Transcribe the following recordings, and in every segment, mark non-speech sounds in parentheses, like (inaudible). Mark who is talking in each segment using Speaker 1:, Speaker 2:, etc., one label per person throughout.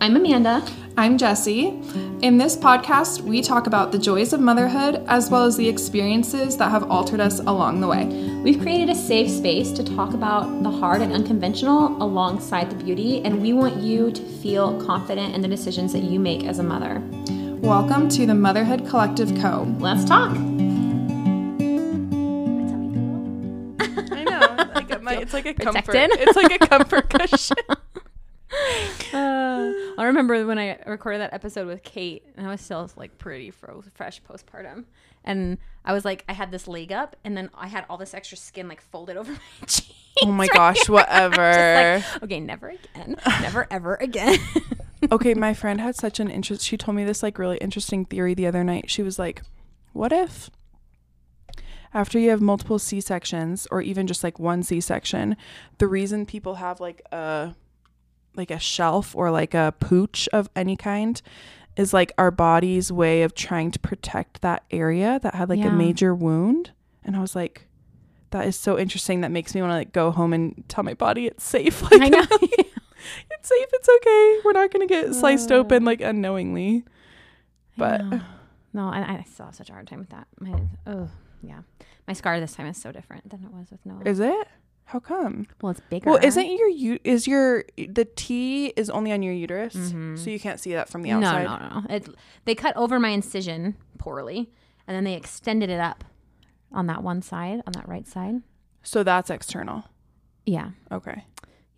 Speaker 1: I'm Amanda.
Speaker 2: I'm Jessie. In this podcast, we talk about the joys of motherhood as well as the experiences that have altered us along the way.
Speaker 1: We've created a safe space to talk about the hard and unconventional alongside the beauty, and we want you to feel confident in the decisions that you make as a mother.
Speaker 2: Welcome to the Motherhood Collective Co.
Speaker 1: Let's talk.
Speaker 2: I know. Like it might, it's like a comfort.
Speaker 1: Protected?
Speaker 2: It's like a comfort cushion. (laughs)
Speaker 1: Remember when I recorded that episode with Kate, and I was still like pretty fro- fresh postpartum, and I was like, I had this leg up, and then I had all this extra skin like folded over (laughs) my cheeks.
Speaker 2: Oh my
Speaker 1: right
Speaker 2: gosh, (laughs)
Speaker 1: here.
Speaker 2: whatever.
Speaker 1: Just like, okay, never again, never ever again. (laughs)
Speaker 2: okay, my friend had such an interest. She told me this like really interesting theory the other night. She was like, "What if after you have multiple C-sections or even just like one C-section, the reason people have like a like a shelf or like a pooch of any kind is like our body's way of trying to protect that area that had like
Speaker 1: Yeah.
Speaker 2: a major wound." And I was like, that is so interesting. That makes me want to like go home and tell my body it's safe. (laughs) Like,
Speaker 1: I know. (laughs)
Speaker 2: it's safe. It's okay. We're not gonna get sliced
Speaker 1: Uh.
Speaker 2: open like unknowingly. But
Speaker 1: I no, I, I still have such a hard time with that. My oh yeah, my scar this time is so different than it was with Noah.
Speaker 2: is it? How come?
Speaker 1: well, it's bigger.
Speaker 2: Well, isn't your u- is your the T is only on your uterus,
Speaker 1: Mhm.
Speaker 2: so you can't see that from the outside.
Speaker 1: no, no, no. It, they cut over my incision poorly, and then they extended it up on that one side, on that right side.
Speaker 2: So that's external.
Speaker 1: Yeah,
Speaker 2: Okay.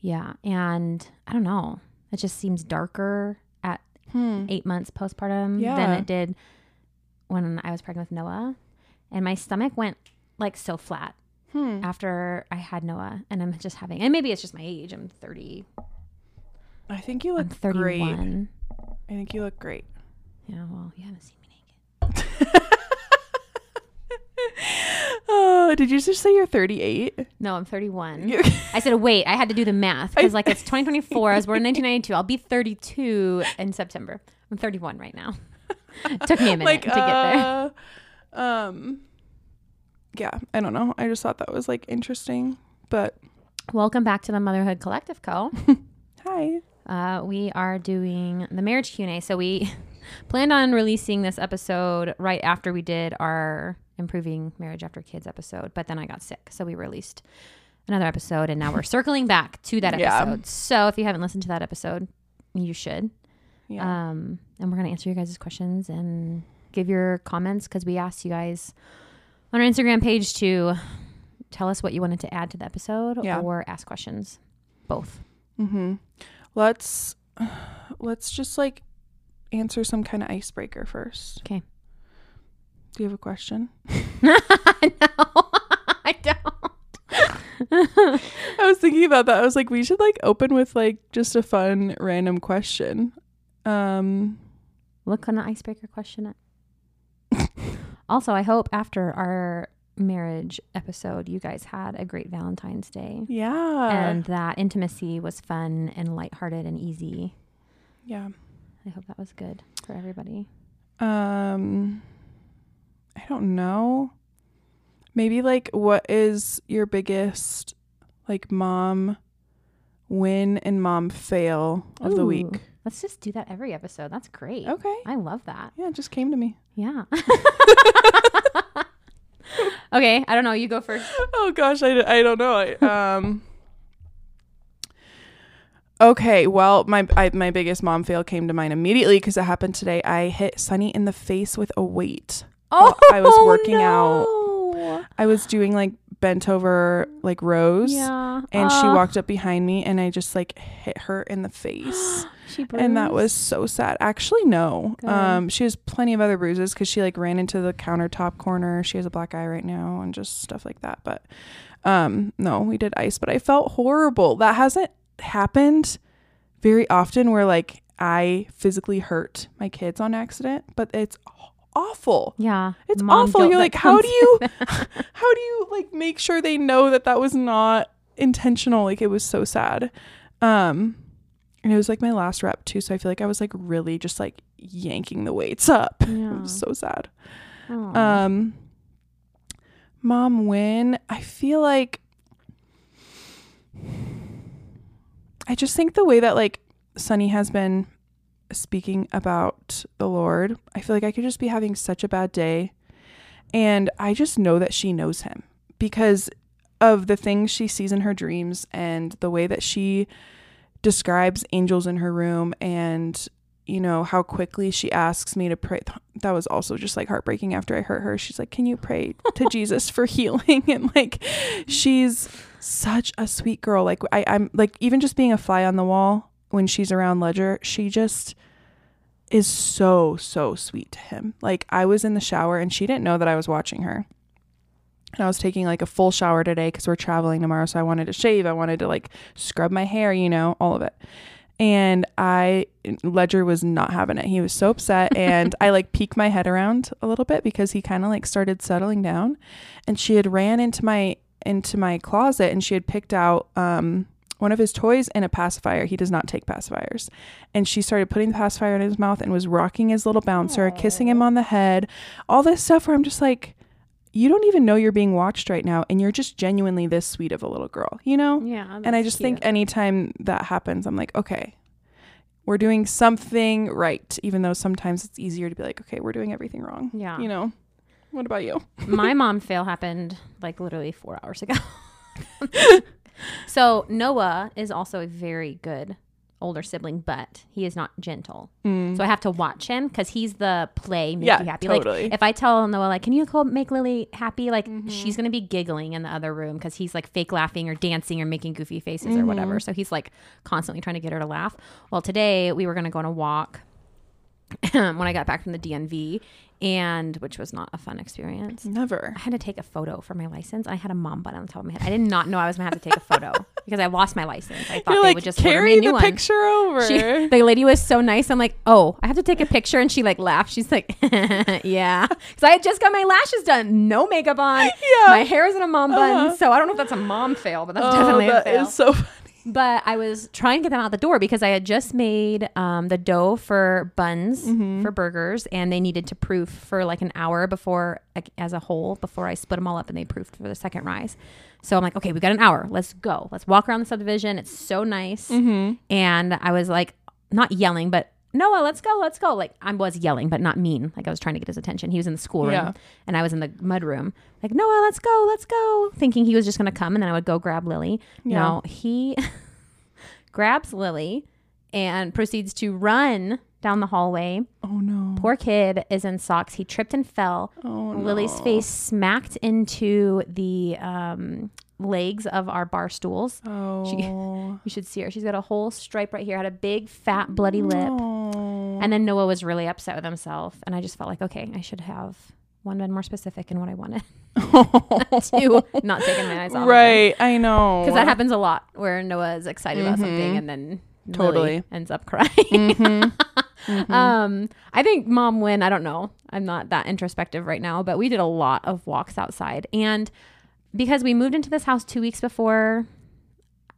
Speaker 1: yeah, and I don't know. It just seems darker at
Speaker 2: Hmm.
Speaker 1: eight months postpartum than it did when I was pregnant with Noah, and my stomach went like so flat
Speaker 2: Hmm.
Speaker 1: after I had Noah, and I'm just having, and maybe it's just my age. I'm thirty.
Speaker 2: I think you look
Speaker 1: I'm
Speaker 2: look great.
Speaker 1: thirty-one.
Speaker 2: I think you look great.
Speaker 1: Yeah, well, you haven't seen me naked. (laughs)
Speaker 2: oh, did you just say you're 38?
Speaker 1: No, I'm 31.
Speaker 2: You- (laughs)
Speaker 1: I said, wait, I had to do the math because, like, it's 2024. I was born in 1992. I'll be 32 in September. I'm 31 right now. (laughs) Took me a minute
Speaker 2: like
Speaker 1: to get there.
Speaker 2: uh, Um. Yeah, I don't know. I just thought that was like interesting, but
Speaker 1: Welcome back to the Motherhood Collective Co. (laughs)
Speaker 2: hi.
Speaker 1: Uh, we are doing the marriage Q&A. So we (laughs) planned on releasing this episode right after we did our improving marriage after kids episode, but then I got sick, so we released another episode, and now we're (laughs) circling back to that
Speaker 2: Yeah.
Speaker 1: episode. So if you haven't listened to that episode, you should.
Speaker 2: Yeah.
Speaker 1: Um, and we're gonna answer your guys' questions and give your comments because we asked you guys on our Instagram page to tell us what you wanted to add to the episode
Speaker 2: Yeah.
Speaker 1: or ask questions. Both.
Speaker 2: Mm-hmm. Let's let's just like answer some kind of icebreaker first.
Speaker 1: Okay.
Speaker 2: Do you have a question? (laughs)
Speaker 1: no, (laughs) I don't. (laughs)
Speaker 2: I was thinking about that. I was like, we should like open with like just a fun random question. Um
Speaker 1: What kind of icebreaker question? Also, I hope after our marriage episode, you guys had a great Valentine's Day
Speaker 2: yeah.
Speaker 1: and that intimacy was fun and lighthearted and easy.
Speaker 2: yeah.
Speaker 1: I hope that was good for everybody.
Speaker 2: Um I don't know. Maybe like what is your biggest like mom win and mom fail of the week?
Speaker 1: Let's just do that every episode. That's great.
Speaker 2: Okay.
Speaker 1: I love that.
Speaker 2: Yeah, it just came to me.
Speaker 1: Yeah. (laughs) okay, I don't know. You go first.
Speaker 2: oh gosh, I, I don't know. I, um Okay, well, my I, my biggest mom fail came to mind immediately because it happened today. I hit Sunny in the face with a weight.
Speaker 1: Oh,
Speaker 2: I was working out.
Speaker 1: out.
Speaker 2: I was doing like bent over like rows,
Speaker 1: Yeah.
Speaker 2: and she
Speaker 1: Ah.
Speaker 2: walked up behind me, and I just like hit her in the face, (gasps) (gasps) (gasps)
Speaker 1: She
Speaker 2: and that was so sad. Actually, no.
Speaker 1: Good.
Speaker 2: Um, she has plenty of other bruises because she like ran into the countertop corner. She has a black eye right now, and just stuff like that. But um, no, we did ice, but I felt horrible. That hasn't happened very often where like I physically hurt my kids on accident, but it's awful.
Speaker 1: Yeah.
Speaker 2: It's awful. You're like, how do you, (laughs) (laughs) how do you like make sure they know that that was not intentional? Like it was so sad. Um, and it was like my last rep too, so I feel like I was like really just like yanking the weights up. (laughs) It was so sad.
Speaker 1: Aw.
Speaker 2: Um, mom win. I feel like I just think the way that like Sunny has been speaking about the Lord, I feel like I could just be having such a bad day. And I just know that she knows him because of the things she sees in her dreams and the way that she describes angels in her room and you know how quickly she asks me to pray. That was also just like heartbreaking after i hurt her. She's like can you pray to (laughs) jesus for healing? And like she's such a sweet girl. Like I, i'm like even just being a fly on the wall when she's around ledger she just is so so sweet to him. Like i was in the shower and she didn't know that i was watching her and I was taking like a full shower today because we're traveling tomorrow. So I wanted to shave. I wanted to like scrub my hair, you know, all of it. And I, Ledger was not having it. He was so upset. (laughs) And I like peeked my head around a little bit because he kind of like started settling down. And she had ran into my, into my closet and she had picked out, um, one of his toys and a pacifier. He does not take pacifiers. And she started putting the pacifier in his mouth and was rocking his little bouncer, Aww. kissing him on the head, all this stuff where I'm just like, you don't even know you're being watched right now and you're just genuinely this sweet of a little girl, you know?
Speaker 1: Yeah.
Speaker 2: And I just
Speaker 1: cute.
Speaker 2: think anytime that happens, I'm like, okay, we're doing something right, even though sometimes it's easier to be like, okay, we're doing everything wrong.
Speaker 1: Yeah.
Speaker 2: You know? What about you? (laughs)
Speaker 1: My mom fail happened like literally four hours ago. (laughs) so Noah is also a very good older sibling, but he is not gentle. Mm. So I have to watch him because he's the play make
Speaker 2: yeah,
Speaker 1: you happy.
Speaker 2: Totally.
Speaker 1: Like if I tell Noah like, "Can you go make Lily happy?" Like mm-hmm. she's gonna be giggling in the other room because he's like fake laughing or dancing or making goofy faces mm-hmm. or whatever. So he's like constantly trying to get her to laugh. Well, today we were gonna go on a walk (clears throat) when I got back from the DMV, and which was not a fun experience.
Speaker 2: Never.
Speaker 1: I had to take a photo for my license. I had a mom bun on the top of my head. I did not know I was gonna have to take a photo (laughs) because I lost my license. I thought You're they like, would just carry the one.
Speaker 2: picture over.
Speaker 1: She, the lady was so nice. I'm like, oh, I have to take a picture, and she like laughed. She's like, (laughs) yeah, because I had just got my lashes done, no makeup on. (laughs) Yeah. My hair is in a mom bun, uh-huh. so I don't know if that's a mom fail, but that's oh, definitely
Speaker 2: that
Speaker 1: a fail.
Speaker 2: Is so.
Speaker 1: But I was trying to get them out the door because I had just made um, the dough for buns mm-hmm. for burgers, and they needed to proof for like an hour before, like, as a whole, before I split them all up and they proofed for the second rise. So I'm like, okay, we got an hour. Let's go. Let's walk around the subdivision. It's so nice.
Speaker 2: Mm-hmm.
Speaker 1: And I was like, not yelling, but Noah, let's go, let's go. Like I was yelling, but not mean. Like I was trying to get his attention. He was in the schoolroom yeah. and I was in the mud room. Like, Noah, let's go, let's go. Thinking he was just gonna come and then I would go grab Lily. Yeah. No, he (laughs) grabs Lily and proceeds to run down the hallway.
Speaker 2: Oh no.
Speaker 1: Poor kid is in socks. He tripped and fell.
Speaker 2: Oh no.
Speaker 1: Lily's face smacked into the um, legs of our bar stools.
Speaker 2: Oh.
Speaker 1: She, (laughs) you should see her. She's got a whole stripe right here, had a big fat bloody lip.
Speaker 2: Oh.
Speaker 1: And then Noah was really upset with himself. And I just felt like, okay, I should have one been more specific in what I wanted. (laughs) to not taking my eyes off.
Speaker 2: Right. I know.
Speaker 1: Because that happens a lot where Noah is excited mm-hmm. about something and then totally ends up crying.
Speaker 2: mm-hmm. (laughs) Mm-hmm.
Speaker 1: Um, I think mom win. I don't know. I'm not that introspective right now, but we did a lot of walks outside. And because we moved into this house two weeks before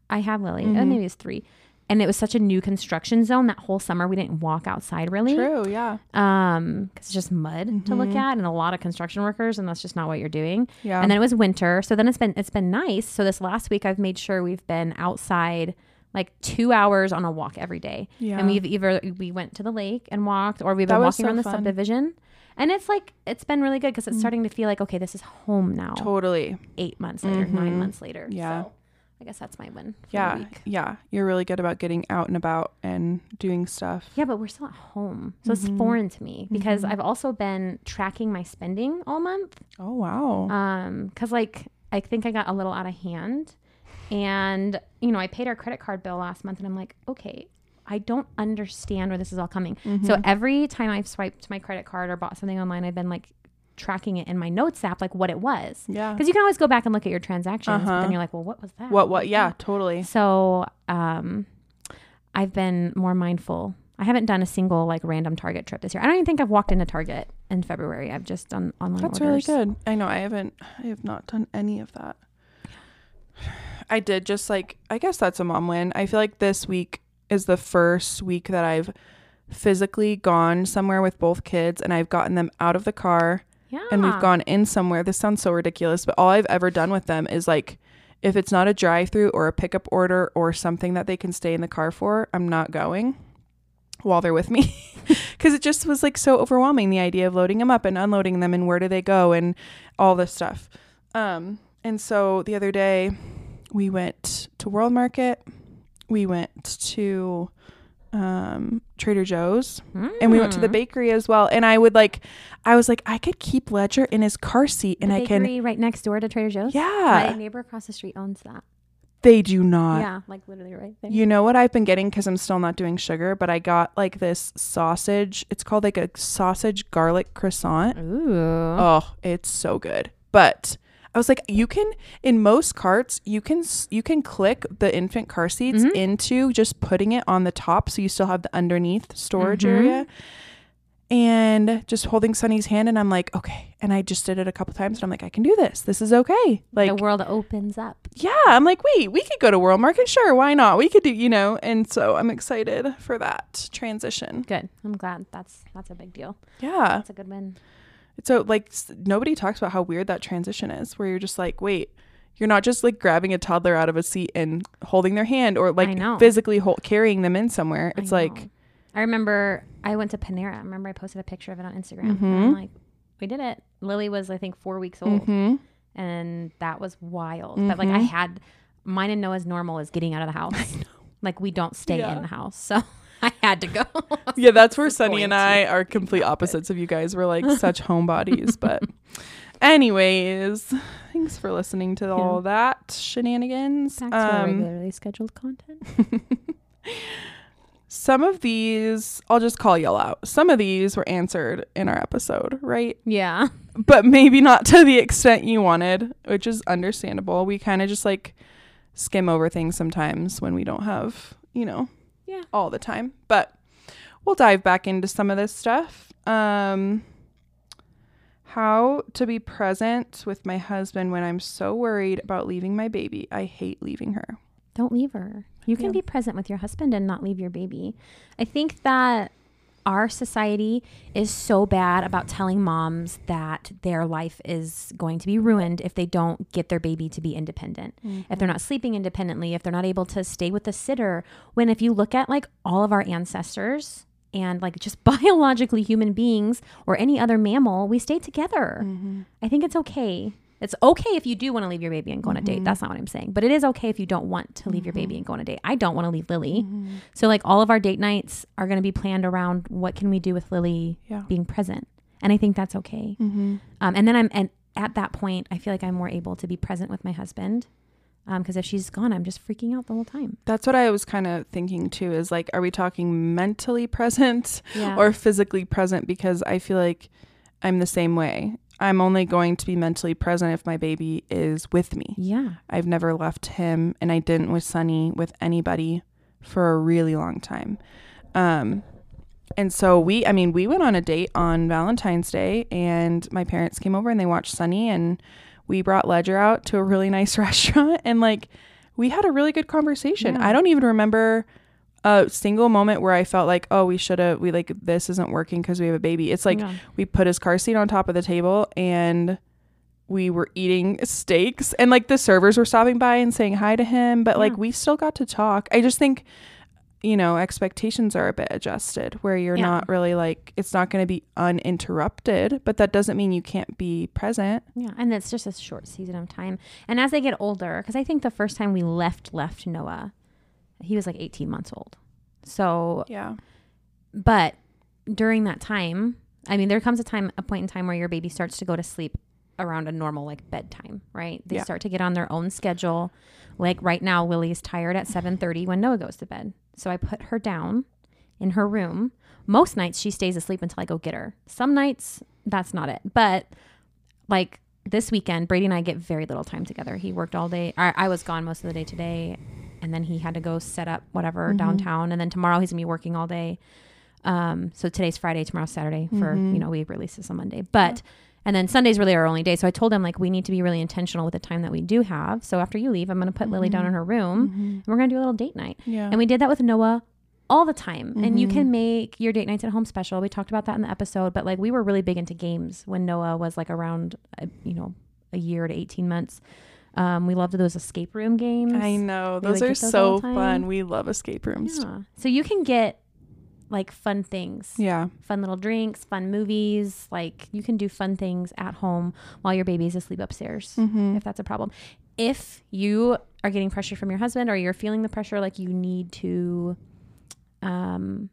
Speaker 1: I had Lily, mm-hmm. maybe it's three. And it was such a new construction zone that whole summer we didn't walk outside really.
Speaker 2: True, yeah.
Speaker 1: Um, because it's just mud mm-hmm. to look mm-hmm. at and a lot of construction workers, and that's just not what you're doing.
Speaker 2: Yeah.
Speaker 1: And then it was winter, so then it's been it's been nice. So this last week I've made sure we've been outside like two hours on a walk every day.
Speaker 2: Yeah.
Speaker 1: And we've either we went to the lake and walked, or we've been walking so around the fun. subdivision. And it's like it's been really good because it's mm. starting to feel like okay, this is home now.
Speaker 2: Totally.
Speaker 1: Eight months later, mm-hmm. nine months later.
Speaker 2: Yeah.
Speaker 1: So I guess that's my win.
Speaker 2: yeah. Yeah. You're really good about getting out and about and doing stuff.
Speaker 1: Yeah, but we're still at home. So mm-hmm. it's foreign to me because mm-hmm. I've also been tracking my spending all month.
Speaker 2: Oh wow.
Speaker 1: Um, cause like I think I got a little out of hand. And, you know, I paid our credit card bill last month and I'm like, okay, I don't understand where this is all coming. Mm-hmm. So every time I've swiped my credit card or bought something online, I've been like tracking it in my notes app, like what it was.
Speaker 2: Yeah.
Speaker 1: Because you can always go back and look at your transactions, uh-huh. but then you're like, well, what was that?
Speaker 2: What, what? Yeah, totally.
Speaker 1: So um, I've been more mindful. I haven't done a single like random Target trip this year. I don't even think I've walked into Target in February. I've just done online
Speaker 2: That's
Speaker 1: orders.
Speaker 2: really good. I know. I haven't, I have not done any of that. I did just like, I guess that's a mom win. I feel like this week is the first week that I've physically gone somewhere with both kids and I've gotten them out of the car
Speaker 1: yeah.
Speaker 2: and we've gone in somewhere. This sounds so ridiculous, but all I've ever done with them is like if it's not a drive through or a pickup order or something that they can stay in the car for, I'm not going. while they're with me (laughs) because it just was like so overwhelming the idea of loading them up and unloading them and where do they go and all this stuff. Um, and so the other day we went to World Market, we went to um, Trader Joe's, and we went to the
Speaker 1: Mm.
Speaker 2: bakery as well. And I would like, I was like, I could keep Ledger in his car seat, and I can.
Speaker 1: right next door to Trader Joe's.
Speaker 2: Yeah,
Speaker 1: My neighbor across the street owns that.
Speaker 2: they do not.
Speaker 1: yeah, like literally right there.
Speaker 2: You know what I've been getting because I'm still not doing sugar, but I got like this sausage. It's called like a sausage garlic croissant.
Speaker 1: Ooh.
Speaker 2: Oh, it's so good. But I was like, you can in most carts, you can you can click the infant car seats
Speaker 1: Mhm.
Speaker 2: into just putting it on the top, so you still have the underneath storage
Speaker 1: Mhm.
Speaker 2: area. And just holding Sunny's hand, and I'm like, okay. And I just did it a couple times, and I'm like, I can do this. This is okay. Like,
Speaker 1: the world opens up.
Speaker 2: yeah, I'm like, wait, we could go to World Market, sure, why not? We could do, you know. And so I'm excited for that transition.
Speaker 1: Good. I'm glad. That's that's a big deal.
Speaker 2: Yeah.
Speaker 1: That's a good win.
Speaker 2: So like nobody talks about how weird that transition is where you're just like, wait, you're not just like grabbing a toddler out of a seat and holding their hand or like physically hol- carrying them in somewhere.
Speaker 1: I
Speaker 2: It's like.
Speaker 1: I remember I went to Panera. I remember I posted a picture of it on Instagram. And
Speaker 2: Mhm.
Speaker 1: I'm like, we did it. Lily was I think four weeks old,
Speaker 2: mhm.
Speaker 1: and that was wild. But like I
Speaker 2: Mhm.
Speaker 1: had mine and Noah's normal is getting out of the house. (laughs) Like we don't stay
Speaker 2: Yeah.
Speaker 1: in the house, so I (laughs) had to go. (laughs)
Speaker 2: yeah, that's where Sunny and I are complete opposites of you guys. We're like (laughs) such homebodies, but anyways, thanks for listening to all that shenanigans.
Speaker 1: Back to our
Speaker 2: Um,
Speaker 1: regularly scheduled content. (laughs)
Speaker 2: some of these, I'll just call y'all out. Some of these were answered in our episode, right?
Speaker 1: Yeah.
Speaker 2: but maybe not to the extent you wanted, which is understandable. We kind of just like skim over things sometimes when we don't have, you know,
Speaker 1: Yeah.
Speaker 2: all the time. But we'll dive back into some of this stuff. Um how to be present with my husband when I'm so worried about leaving my baby. I hate leaving her.
Speaker 1: Don't leave her. You can
Speaker 2: Yeah.
Speaker 1: be present with your husband and not leave your baby. I think that our society is so bad about telling moms that their life is going to be ruined if they don't get their baby to be independent. If they're mm-hmm. not sleeping independently, if they're not able to stay with the sitter. When if you look at like all of our ancestors and like just (laughs) biologically human beings or any other mammal, we stay together. Mm-hmm. I think it's okay. It's okay if you do want to leave your baby and go on a date. That's not what I'm saying. But it is okay if you don't want to leave your baby and go on a date. I don't want to leave Lily. So like all of our date nights are going to be planned around what can we do with Lily
Speaker 2: Yeah.
Speaker 1: being present. And I think that's okay.
Speaker 2: Mm-hmm.
Speaker 1: Um, and then I'm and at that point, I feel like I'm more able to be present with my husband. Because if she's gone, I'm just freaking out the whole time.
Speaker 2: That's what I was kind of thinking too is like, are we talking mentally (laughs) present
Speaker 1: Yeah.
Speaker 2: or physically present? Because I feel like I'm the same way. I'm only going to be mentally present if my baby is with me.
Speaker 1: yeah.
Speaker 2: I've never left him, and I didn't with Sunny with anybody for a really long time. Um, and so we, I mean, we went on a date on Valentine's Day, and my parents came over and they watched Sunny, and we brought Ledger out to a really nice (laughs) restaurant, and like we had a really good conversation.
Speaker 1: Yeah.
Speaker 2: I don't even remember a single moment where I felt like, oh, we should have, we like this isn't working because we have a baby. It's like
Speaker 1: Yeah.
Speaker 2: we put his car seat on top of the table and we were eating (laughs) steaks and like the servers were stopping by and saying hi to him but like we still got to talk i just think you know expectations are a bit adjusted where you're
Speaker 1: Yeah.
Speaker 2: not really like it's not going to be uninterrupted but that doesn't mean you can't be present
Speaker 1: Yeah, and it's just a short season of time. And as they get older, because I think the first time we left left Noah, he was like 18 months old. So,
Speaker 2: yeah
Speaker 1: but during that time, I mean, there comes a time, a point in time where your baby starts to go to sleep around a normal like bedtime, right? They
Speaker 2: Yeah.
Speaker 1: start to get on their own schedule. Like right now, Lily's tired at 7:30 when Noah goes to bed. So I put her down in her room. Most nights she stays asleep until I go get her. Some nights that's not it. But like this weekend, Brady and I get very little time together. He worked all day. I, I was gone most of the day today, and then he had to go set up whatever mm-hmm. downtown. And then tomorrow he's gonna be working all day. Um, so today's Friday, tomorrow's Saturday. For you mm-hmm. know, we release this on Monday, but. And then Sunday's really our only day. So I told him like we need to be really intentional with the time that we do have. So after you leave, I'm gonna put Lily down mm-hmm. in her room and we're gonna do a little date night.
Speaker 2: yeah
Speaker 1: And we did that with Noah all the time. And you can make your date nights at home special. We talked about that in the episode, but like we were really big into games when Noah was like around, uh, you know, a year to 18 months. Um, we loved those escape room games.
Speaker 2: i know
Speaker 1: We
Speaker 2: those are
Speaker 1: those
Speaker 2: so fun we love escape rooms
Speaker 1: Yeah. So you can get like fun things.
Speaker 2: Yeah.
Speaker 1: Fun little drinks, fun movies. Like you can do fun things at home while your baby's asleep upstairs
Speaker 2: Mm-hmm.
Speaker 1: if that's a problem. If you are getting pressure from your husband or you're feeling the pressure like you need to um,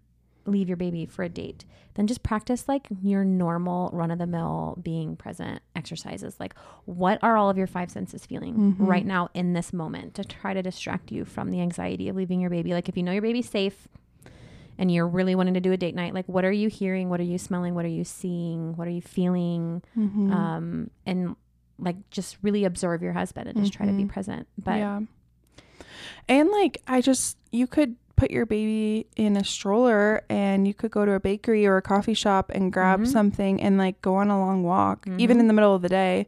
Speaker 1: leave your baby for a date, then just practice like your normal run of the mill being present exercises. Like, what are all of your five senses feeling
Speaker 2: Mhm.
Speaker 1: right now in this moment to try to distract you from the anxiety of leaving your baby? Like, if you know your baby's safe and you're really wanting to do a date night, like, what are you hearing? What are you smelling? What are you seeing? What are you feeling?
Speaker 2: Mm-hmm.
Speaker 1: um, and like just really observe your husband and just try to be
Speaker 2: Mhm.
Speaker 1: present. But
Speaker 2: yeah. And like I just you could put your baby in a stroller and you could go to a bakery or a coffee shop and grab
Speaker 1: Mhm.
Speaker 2: something and like go on a long walk even
Speaker 1: Mhm.
Speaker 2: in the middle of the day.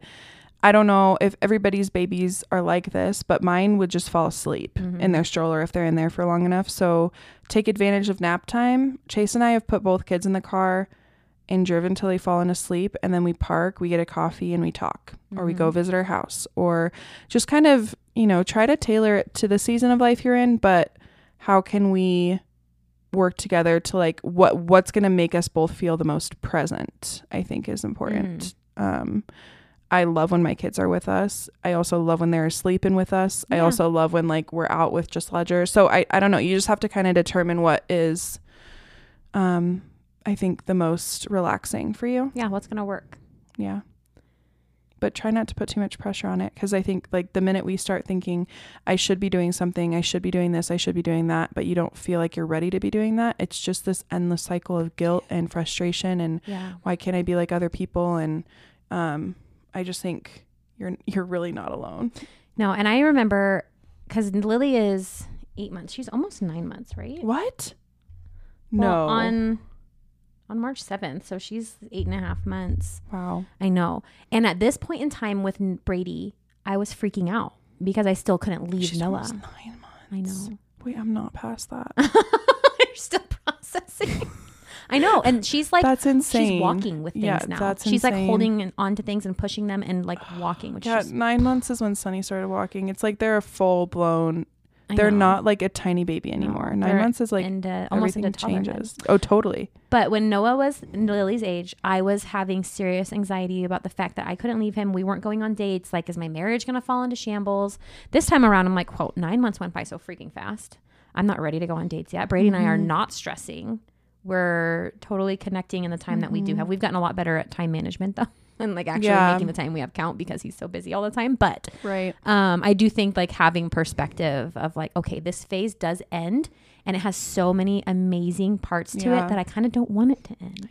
Speaker 2: I don't know if everybody's babies are like this, but mine would just fall asleep in
Speaker 1: Mhm.
Speaker 2: their stroller if they're in there for long enough. So take advantage of nap time. Chase and I have put both kids in the car and driven till they've fallen asleep. And then we park, we get a coffee, and we talk, or we go
Speaker 1: Mhm.
Speaker 2: visit our house, or just kind of, you know, try to tailor it to the season of life you're in. But how can we work together to like what what's going to make us both feel the most present? I think is important. Um, I love when my kids are with us. I also love when they're asleep and with us. I also love when like we're out with just Ledger. So I, I don't know. You just have to kind of determine what is um I think the most relaxing for you.
Speaker 1: yeah, what's gonna work?
Speaker 2: Yeah. But try not to put too much pressure on it because I think like the minute we start thinking I should be doing something, I should be doing this, I should be doing that, but you don't feel like you're ready to be doing that, it's just this endless cycle of guilt and frustration and
Speaker 1: Yeah.
Speaker 2: why can't I be like other people and um I just think you're you're really not alone.
Speaker 1: No, and I remember because Lily is eight months. She's almost nine months, right?
Speaker 2: What?
Speaker 1: Well,
Speaker 2: no.
Speaker 1: on on March seventh, so she's eight and a half months.
Speaker 2: wow.
Speaker 1: I know. And at this point in time with Brady, I was freaking out because I still couldn't leave
Speaker 2: She's
Speaker 1: Noah.
Speaker 2: nine months.
Speaker 1: I know.
Speaker 2: Wait, I'm not past that. (laughs)
Speaker 1: You're still processing. I know, and she's like
Speaker 2: that's insane.
Speaker 1: she's walking with things
Speaker 2: Yeah,
Speaker 1: now.
Speaker 2: that's
Speaker 1: she's like holding and- onto things and pushing them and like walking, which
Speaker 2: Yeah,
Speaker 1: is
Speaker 2: nine months is when Sunny started walking. It's like they're a full blown.
Speaker 1: I
Speaker 2: They're
Speaker 1: know.
Speaker 2: not like a tiny baby anymore. 9 months is like
Speaker 1: uh, almost into
Speaker 2: changes. Oh, totally.
Speaker 1: But when Noah was Lily's age, I was having serious anxiety about the fact that I couldn't leave him. We weren't going on dates. Like, is my marriage going to fall into shambles? This time around, I'm like, quote, nine months went by so freaking fast. I'm not ready to go on dates yet. Brady and I are
Speaker 2: Mhm.
Speaker 1: not stressing. We're totally connecting in the time that we do
Speaker 2: Mhm.
Speaker 1: have. We've gotten a lot better at time management, though, (laughs) and like actually
Speaker 2: Yeah.
Speaker 1: making the time we have count because he's so busy all the time. But
Speaker 2: Right.
Speaker 1: um, I do think like having perspective of like, okay, this phase does end and it has so many amazing parts to
Speaker 2: Yeah.
Speaker 1: it that I kind of don't want it to end.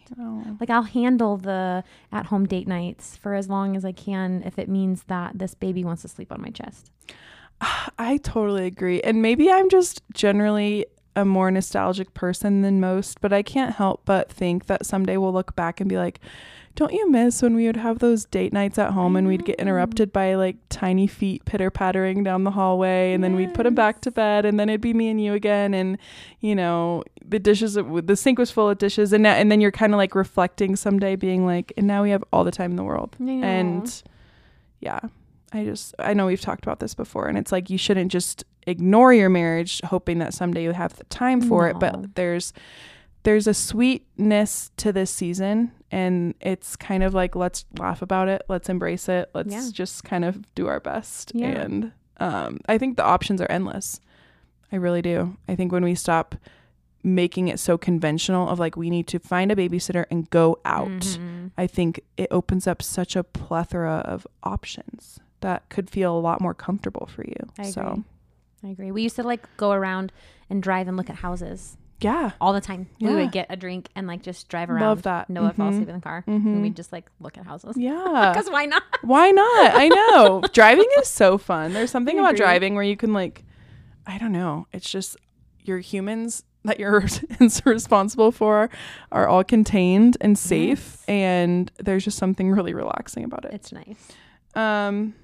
Speaker 1: Like I'll handle the at home date nights for as long as I can if it means that this baby wants to sleep on my chest. (sighs)
Speaker 2: I totally agree. And maybe I'm just generally a more nostalgic person than most, but I can't help but think that someday we'll look back and be like, don't you miss when we would have those date nights at home and we'd get
Speaker 1: mm-hmm.
Speaker 2: interrupted by like tiny feet pitter pattering down the hallway and then we'd put them back to bed and then it'd be me and you again and you know the dishes the sink was full of dishes and now, and then you're kind of like reflecting someday being like and now we have all the time in the world. And yeah i just i know we've talked about this before and it's like you shouldn't just ignore your marriage hoping that someday you have the time for it but there's there's a sweetness to this season and it's kind of like let's laugh about it let's embrace it let's
Speaker 1: Yeah.
Speaker 2: just kind of do our best
Speaker 1: Yeah.
Speaker 2: and um, i think the options are endless i really do i think when we stop making it so conventional of like we need to find a babysitter and go out
Speaker 1: Mhm.
Speaker 2: I think it opens up such a plethora of options that could feel a lot more comfortable for you.
Speaker 1: I agree.
Speaker 2: so,
Speaker 1: I agree. We used to like go around and drive and look at houses
Speaker 2: yeah.
Speaker 1: all the time. We would get a drink and like just drive around.
Speaker 2: Love that.
Speaker 1: Noah fall
Speaker 2: Mhm.
Speaker 1: asleep in the car,
Speaker 2: Mhm.
Speaker 1: and we'd just like look at houses. (laughs)
Speaker 2: Yeah.
Speaker 1: Because why not?
Speaker 2: Why not? I know. (laughs) driving is so fun. There's something
Speaker 1: I
Speaker 2: about
Speaker 1: agree.
Speaker 2: driving where you can like I don't know. It's just your humans that you're (laughs) responsible for are all contained and safe
Speaker 1: Yes.
Speaker 2: and there's just something really relaxing about it.
Speaker 1: It's nice.
Speaker 2: Um,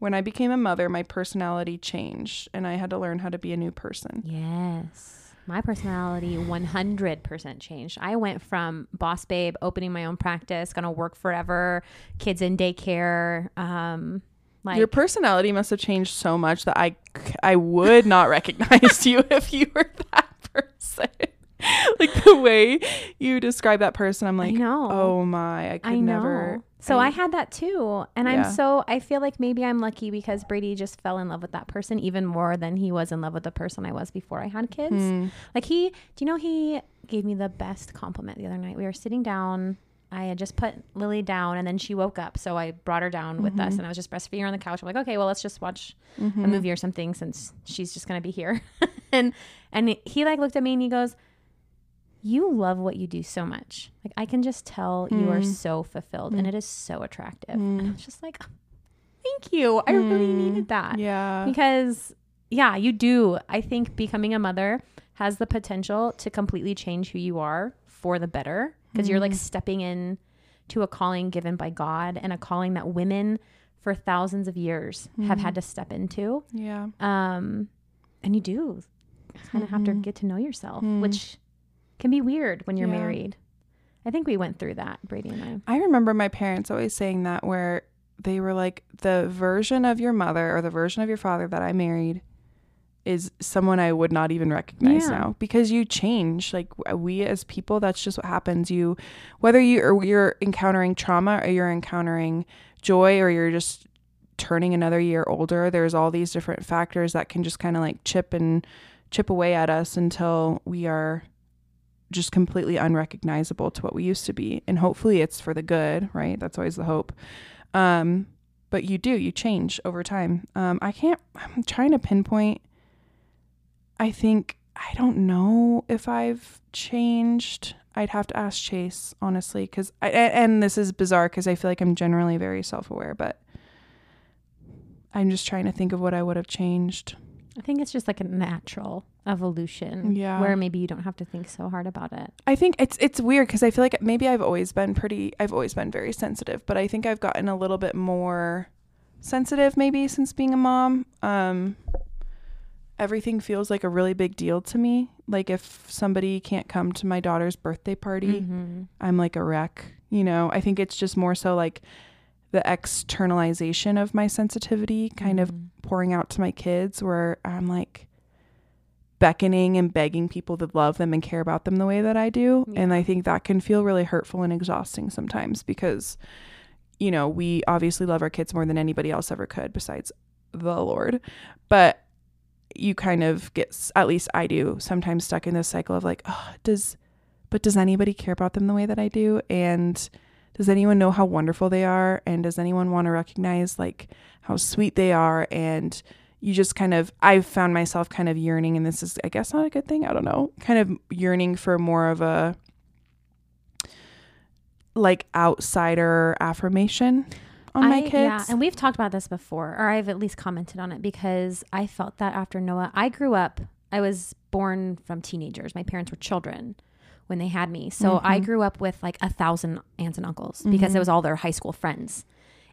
Speaker 2: when I became a mother, my personality changed, and I had to learn how to be a new person.
Speaker 1: Yes. My personality 100% changed. I went from boss babe, opening my own practice, gonna work forever, kids in daycare. Um, like
Speaker 2: Your personality must have changed so much that I, I would not (laughs) recognize you if you were that person. (laughs) like the way you describe that person, I'm like, oh my, I could
Speaker 1: I
Speaker 2: never.
Speaker 1: So I,
Speaker 2: I-
Speaker 1: had that too. And
Speaker 2: Yeah.
Speaker 1: I'm so, I feel like maybe I'm lucky because Brady just fell in love with that person even more than he was in love with the person I was before I had kids.
Speaker 2: Hmm.
Speaker 1: Like he, do you know, he gave me the best compliment the other night. We were sitting down. I had just put Lily down and then she woke up. So I brought her down with
Speaker 2: Mm-hmm.
Speaker 1: us and I was just breastfeeding her on the couch. I'm like, okay, well, let's just watch a movie or something since she's just going to be here. (laughs) and, and he like looked at me and he goes, you love what you do so much. Like I can just tell you are
Speaker 2: Mm.
Speaker 1: so fulfilled and it is so attractive. And I
Speaker 2: Mm.
Speaker 1: was just like, thank you. I really needed that.
Speaker 2: Yeah.
Speaker 1: Because yeah, you do. I think becoming a mother has the potential to completely change who you are for the better because you're like stepping in to a calling given by God and a calling that women for thousands of years have had to step into.
Speaker 2: Yeah.
Speaker 1: Um, and you do kind of have to get to know yourself, which can be weird when you're
Speaker 2: Yeah.
Speaker 1: married. I think we went through that, Brady and I.
Speaker 2: I remember my parents always saying that where they were like, the version of your mother or the version of your father that I married is someone I would not even recognize
Speaker 1: Yeah.
Speaker 2: now because you change. Like we as people, that's just what happens. You, whether you or you're encountering trauma or you're encountering joy or you're just turning another year older, there's all these different factors that can just kind of like chip and chip away at us until we are just completely unrecognizable to what we used to be. And hopefully it's for the good right? That's always the hope. Um but you do you change over time. Um i can't i'm trying to pinpoint i think i don't know if i've changed. I'd have to ask chase honestly because i and this is bizarre because i feel like i'm generally very self-aware but i'm just trying to think of what i would have changed.
Speaker 1: I think it's just like a natural evolution
Speaker 2: Yeah.
Speaker 1: where maybe you don't have to think so hard about it.
Speaker 2: I think it's it's weird because I feel like maybe I've always been pretty I've always been very sensitive, but I think I've gotten a little bit more sensitive maybe since being a mom. Um everything feels like a really big deal to me. Like if somebody can't come to my daughter's birthday party,
Speaker 1: Mhm.
Speaker 2: I'm like a wreck, you know. I think it's just more so like the externalization of my sensitivity kind of
Speaker 1: Mhm.
Speaker 2: pouring out to my kids where I'm like beckoning and begging people to love them and care about them the way that I do. And I think that can feel really hurtful and exhausting sometimes because, you know, we obviously love our kids more than anybody else ever could besides the Lord. But you kind of get, at least I do, sometimes stuck in this cycle of like, oh, does, but does anybody care about them the way that I do? And does anyone know how wonderful they are? And does anyone want to recognize like how sweet they are? And you just kind of, I've found myself kind of yearning, and this is, I guess, not a good thing. I don't know, kind of yearning for more of a like outsider affirmation on my
Speaker 1: I-
Speaker 2: kids.
Speaker 1: Yeah, and we've talked about this before, or I've at least commented on it because I felt that after Noah, I grew up. I was born from teenagers. My parents were children when they had me, so I
Speaker 2: Mhm.
Speaker 1: grew up with like a thousand aunts and uncles because
Speaker 2: Mhm.
Speaker 1: it was all their high school friends,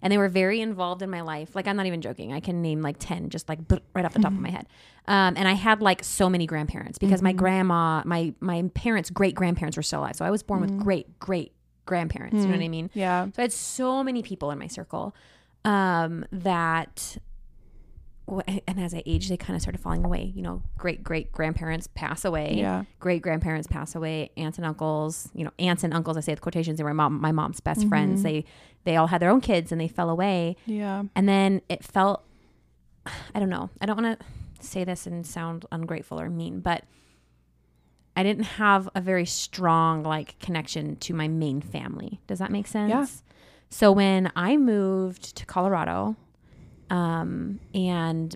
Speaker 1: and they were very involved in my life. Like I'm not even joking. I can name like ten just like right off the top of my head. Um, and I had like so many grandparents because my
Speaker 2: Mhm.
Speaker 1: grandma, my my parents' great grandparents were still alive. So I was born with
Speaker 2: Mm.
Speaker 1: great great grandparents. You know what I
Speaker 2: Mm.
Speaker 1: mean?
Speaker 2: yeah.
Speaker 1: So I had so many people in my circle um, that, and as I aged, they kind of started falling away. You know, great great grandparents pass away,
Speaker 2: Yeah.
Speaker 1: great grandparents pass away, aunts and uncles. You know, aunts and uncles. I say the quotations. They were mom, my mom's best friends.
Speaker 2: Mhm.
Speaker 1: They they all had their own kids and they fell away.
Speaker 2: Yeah.
Speaker 1: And then it felt, (sighs) I don't know. I don't want to say this and sound ungrateful or mean, but I didn't have a very strong like connection to my main family. Does that make sense?
Speaker 2: Yeah.
Speaker 1: So when I moved to Colorado, um, and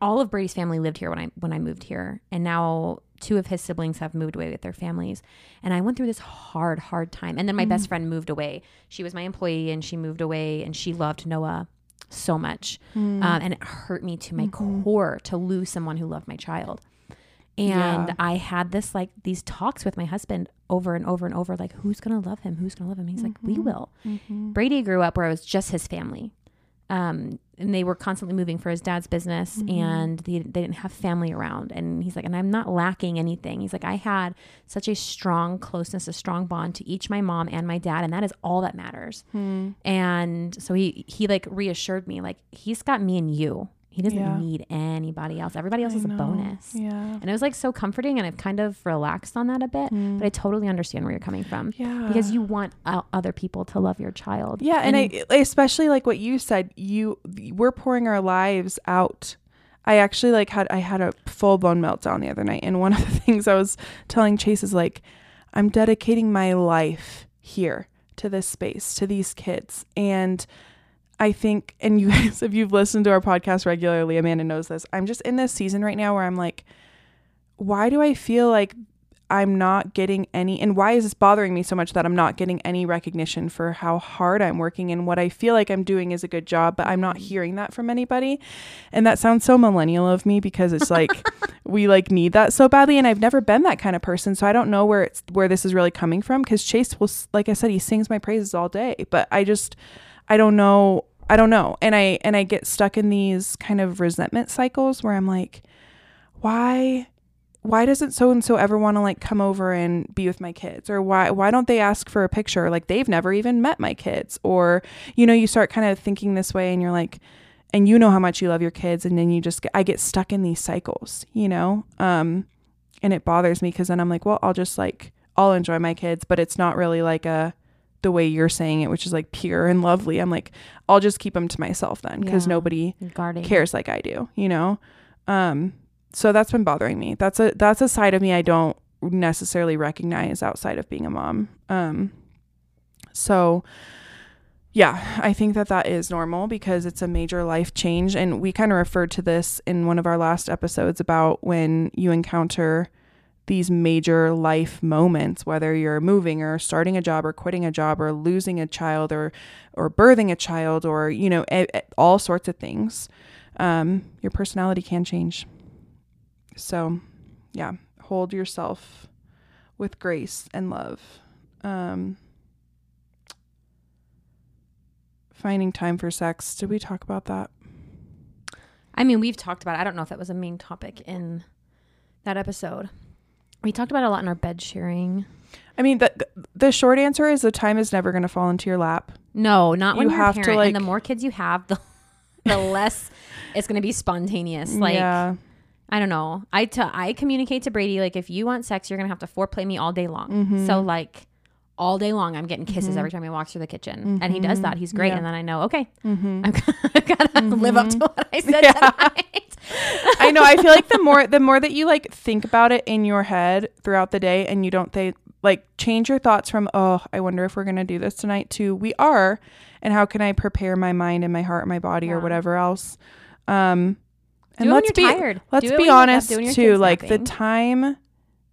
Speaker 1: all of Brady's family lived here when I when I moved here, and now two of his siblings have moved away with their families, and I went through this hard, hard time. And then my best friend moved away. She was my employee, and she moved away, and she loved Noah so much,
Speaker 2: Mm.
Speaker 1: um, and it hurt me to my
Speaker 2: Mhm.
Speaker 1: core to lose someone who loved my child. And
Speaker 2: Yeah.
Speaker 1: I had this like these talks with my husband over and over and over, like who's gonna love him? Who's gonna love him? He's like, we
Speaker 2: Mhm.
Speaker 1: will.
Speaker 2: Mhm.
Speaker 1: Brady grew up where it was just his family. Um, and they were constantly moving for his dad's business
Speaker 2: Mhm.
Speaker 1: and they, they didn't have family around. And he's like, and I'm not lacking anything. He's like, I had such a strong closeness, a strong bond to each my mom and my dad. And that is all that matters.
Speaker 2: Mm.
Speaker 1: And so he, he like reassured me, like, he's got me and you. He doesn't
Speaker 2: Yeah.
Speaker 1: need anybody else. Everybody else
Speaker 2: I
Speaker 1: is a bonus.
Speaker 2: Yeah.
Speaker 1: And it was like so comforting and I've kind of relaxed on that a bit.
Speaker 2: Mm.
Speaker 1: But I totally understand where you're coming from
Speaker 2: yeah.
Speaker 1: because you want uh, other people to love your child.
Speaker 2: Yeah, and, I especially like what you said, you we're pouring our lives out. I actually like had I had a full blown meltdown the other night, and one (laughs) of the things I was telling Chase is like, I'm dedicating my life here to this space, to these kids, and I think, and you (laughs) guys, if you've listened to our podcast regularly, Amanda knows this. I'm just in this season right now where I'm like, why do I feel like I'm not getting any, and why is this bothering me so much that I'm not getting any recognition for how hard I'm working and what I feel like I'm doing is a good job, but I'm not mm-hmm. hearing that from anybody. And that sounds so millennial of me because it's like (laughs) we like need that so badly, and I've never been that kind of person, so I don't know where it's where this is really coming from. Because Chase will, like I said, he sings my praises all day, but I just, I don't know, I don't know, and I and I get stuck in these kind of resentment cycles where I'm like, why why doesn't so and so ever want to like come over and be with my kids? Or why why don't they ask for a picture? Like they've never even met my kids. Or you know you start kind of thinking this way and you're like and you know how much you love your kids and then you just get, I get stuck in these cycles you know? Um and it bothers me because then I'm like well I'll just like I'll enjoy my kids but it's not really like a the way you're saying it which is like pure and lovely I'm like I'll just keep them to myself then because
Speaker 1: Yeah.
Speaker 2: nobody
Speaker 1: guarding.
Speaker 2: cares like I do, you know? Um so that's been bothering me. That's a that's a side of me I don't necessarily recognize outside of being a mom. Um so yeah, I think that that is normal because it's a major life change and we kind of referred to this in one of our last episodes about when you encounter these major life moments whether you're moving or starting a job or quitting a job or losing a child or or birthing a child or you know a, a- all sorts of things um, your personality can change so yeah hold yourself with grace and love um, finding time for sex did we talk about that
Speaker 1: I mean, we've talked about it. I don't know if that was a main topic in that episode. We talked about it a lot in our bed sharing.
Speaker 2: i mean the, the short answer is the time is never going to fall into your lap
Speaker 1: No, not when
Speaker 2: You have to, like-
Speaker 1: and the more kids you have, the (laughs) the less it's going to be spontaneous. Like
Speaker 2: yeah
Speaker 1: I don't know. I t- I communicate to Brady like if you want sex, you're going to have to foreplay me all day long.
Speaker 2: Mhm.
Speaker 1: So like all day long, I'm getting kisses
Speaker 2: Mhm.
Speaker 1: every time he walks through the kitchen, and he does
Speaker 2: Mhm.
Speaker 1: that. He's great,
Speaker 2: Yeah.
Speaker 1: and then I know okay,
Speaker 2: mm-hmm. (laughs)
Speaker 1: I've got (laughs) to live up to what I said
Speaker 2: Yeah.
Speaker 1: tonight.
Speaker 2: I know. I feel like the (laughs) more the more that you like think about it in your head throughout the day, and you don't think like change your thoughts from oh I wonder if we're gonna do this tonight to we are, and how can I prepare my mind and my heart and my body or whatever else. Um, and
Speaker 1: Do
Speaker 2: let's
Speaker 1: you're
Speaker 2: be
Speaker 1: tired.
Speaker 2: let's
Speaker 1: Do
Speaker 2: be
Speaker 1: when you wake up
Speaker 2: honest too. Like the time.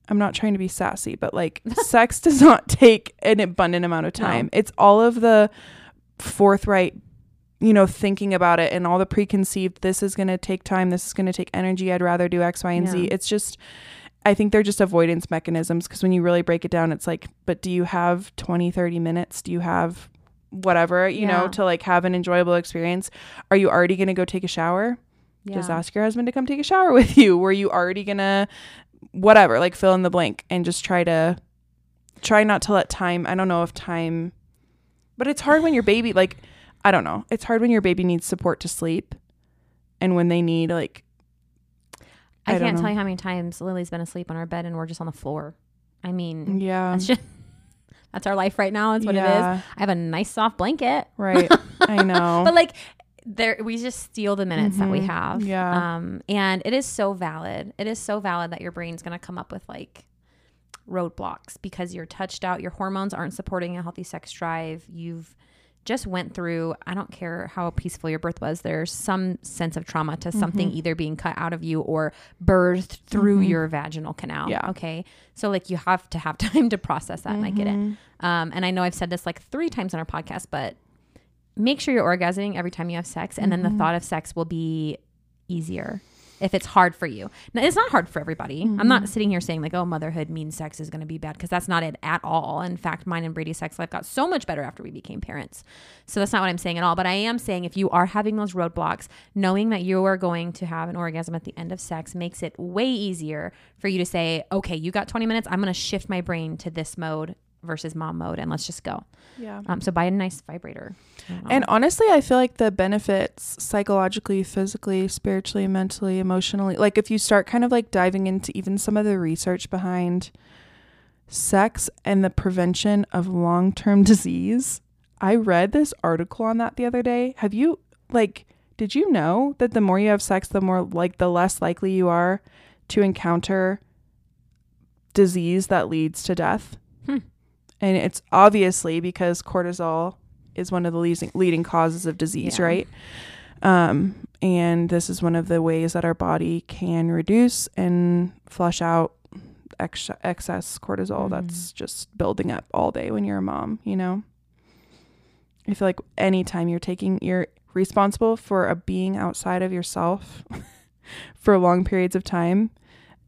Speaker 2: I'm not trying to be sassy, but like (laughs) sex does not take an abundant amount of
Speaker 1: No.
Speaker 2: time. It's all of the forthright you know, thinking about it and all the preconceived, this is going to take time, this is going to take energy, I'd rather do X, Y, and Z. It's just, I think they're just avoidance mechanisms because when you really break it down, it's like, but do you have 20, 30 minutes? Do you have whatever, you know, to like have an enjoyable experience? Are you already going to go take a shower? Just ask your husband to come take a shower (laughs) with you. Were you already going to, whatever, like fill in the blank and just try to, try not to let time, I don't know if time, but it's hard when your baby, like, I don't know. It's hard when your baby needs support to sleep and when they need like
Speaker 1: I,
Speaker 2: I
Speaker 1: can't tell you how many times Lily's been asleep on our bed and we're just on the floor. I mean,
Speaker 2: yeah.
Speaker 1: that's just (laughs) that's our life right now. That's what it is. I have a nice soft blanket,
Speaker 2: Right. I (laughs) know.
Speaker 1: but like there, we just steal the minutes that we
Speaker 2: Mhm.
Speaker 1: have.
Speaker 2: Yeah.
Speaker 1: Um, and it is so valid. It is so valid that your brain's gonna come up with like roadblocks because you're touched out. Your hormones aren't supporting a healthy sex drive. You've just went through i don't care how peaceful your birth was there's some sense of trauma to something
Speaker 2: Mhm.
Speaker 1: either being cut out of you or birthed through
Speaker 2: Mhm.
Speaker 1: your vaginal canal
Speaker 2: Yeah.
Speaker 1: okay so like you have to have (laughs) time to process that and i get it
Speaker 2: Mhm.
Speaker 1: um, and i know i've said this like three times on our podcast but make sure you're orgasming every time you have sex and then the
Speaker 2: Mhm.
Speaker 1: thought of sex will be easier if it's hard for you. Now it's not hard for everybody. I'm not
Speaker 2: Mhm.
Speaker 1: sitting here saying like oh motherhood means sex is going to be bad because that's not it at all. In fact mine and brady's sex life got so much better after we became parents. So that's not what i'm saying at all. But i am saying if you are having those roadblocks knowing that you are going to have an orgasm at the end of sex makes it way easier for you to say okay you got 20 minutes i'm going to shift my brain to this mode versus mom mode and let's just go.
Speaker 2: Yeah.
Speaker 1: Um, so buy a nice vibrator. I don't know.
Speaker 2: And honestly, I feel like the benefits psychologically, physically, spiritually, mentally, emotionally, like if you start kind of like diving into even some of the research behind sex and the prevention of long term (laughs) disease, I read this article on that the other day. Have you, like, did you know that the more you have sex, the more, like, the less likely you are to encounter disease that leads to death? And it's obviously because cortisol is one of the leading, leading causes of disease,
Speaker 1: Yeah.
Speaker 2: right? Um, and this is one of the ways that our body can reduce and flush out ex- excess cortisol
Speaker 1: Mhm.
Speaker 2: that's just building up all day when you're a mom, you know? I feel like anytime you're taking, you're responsible for a being outside of yourself (laughs) for long periods of time,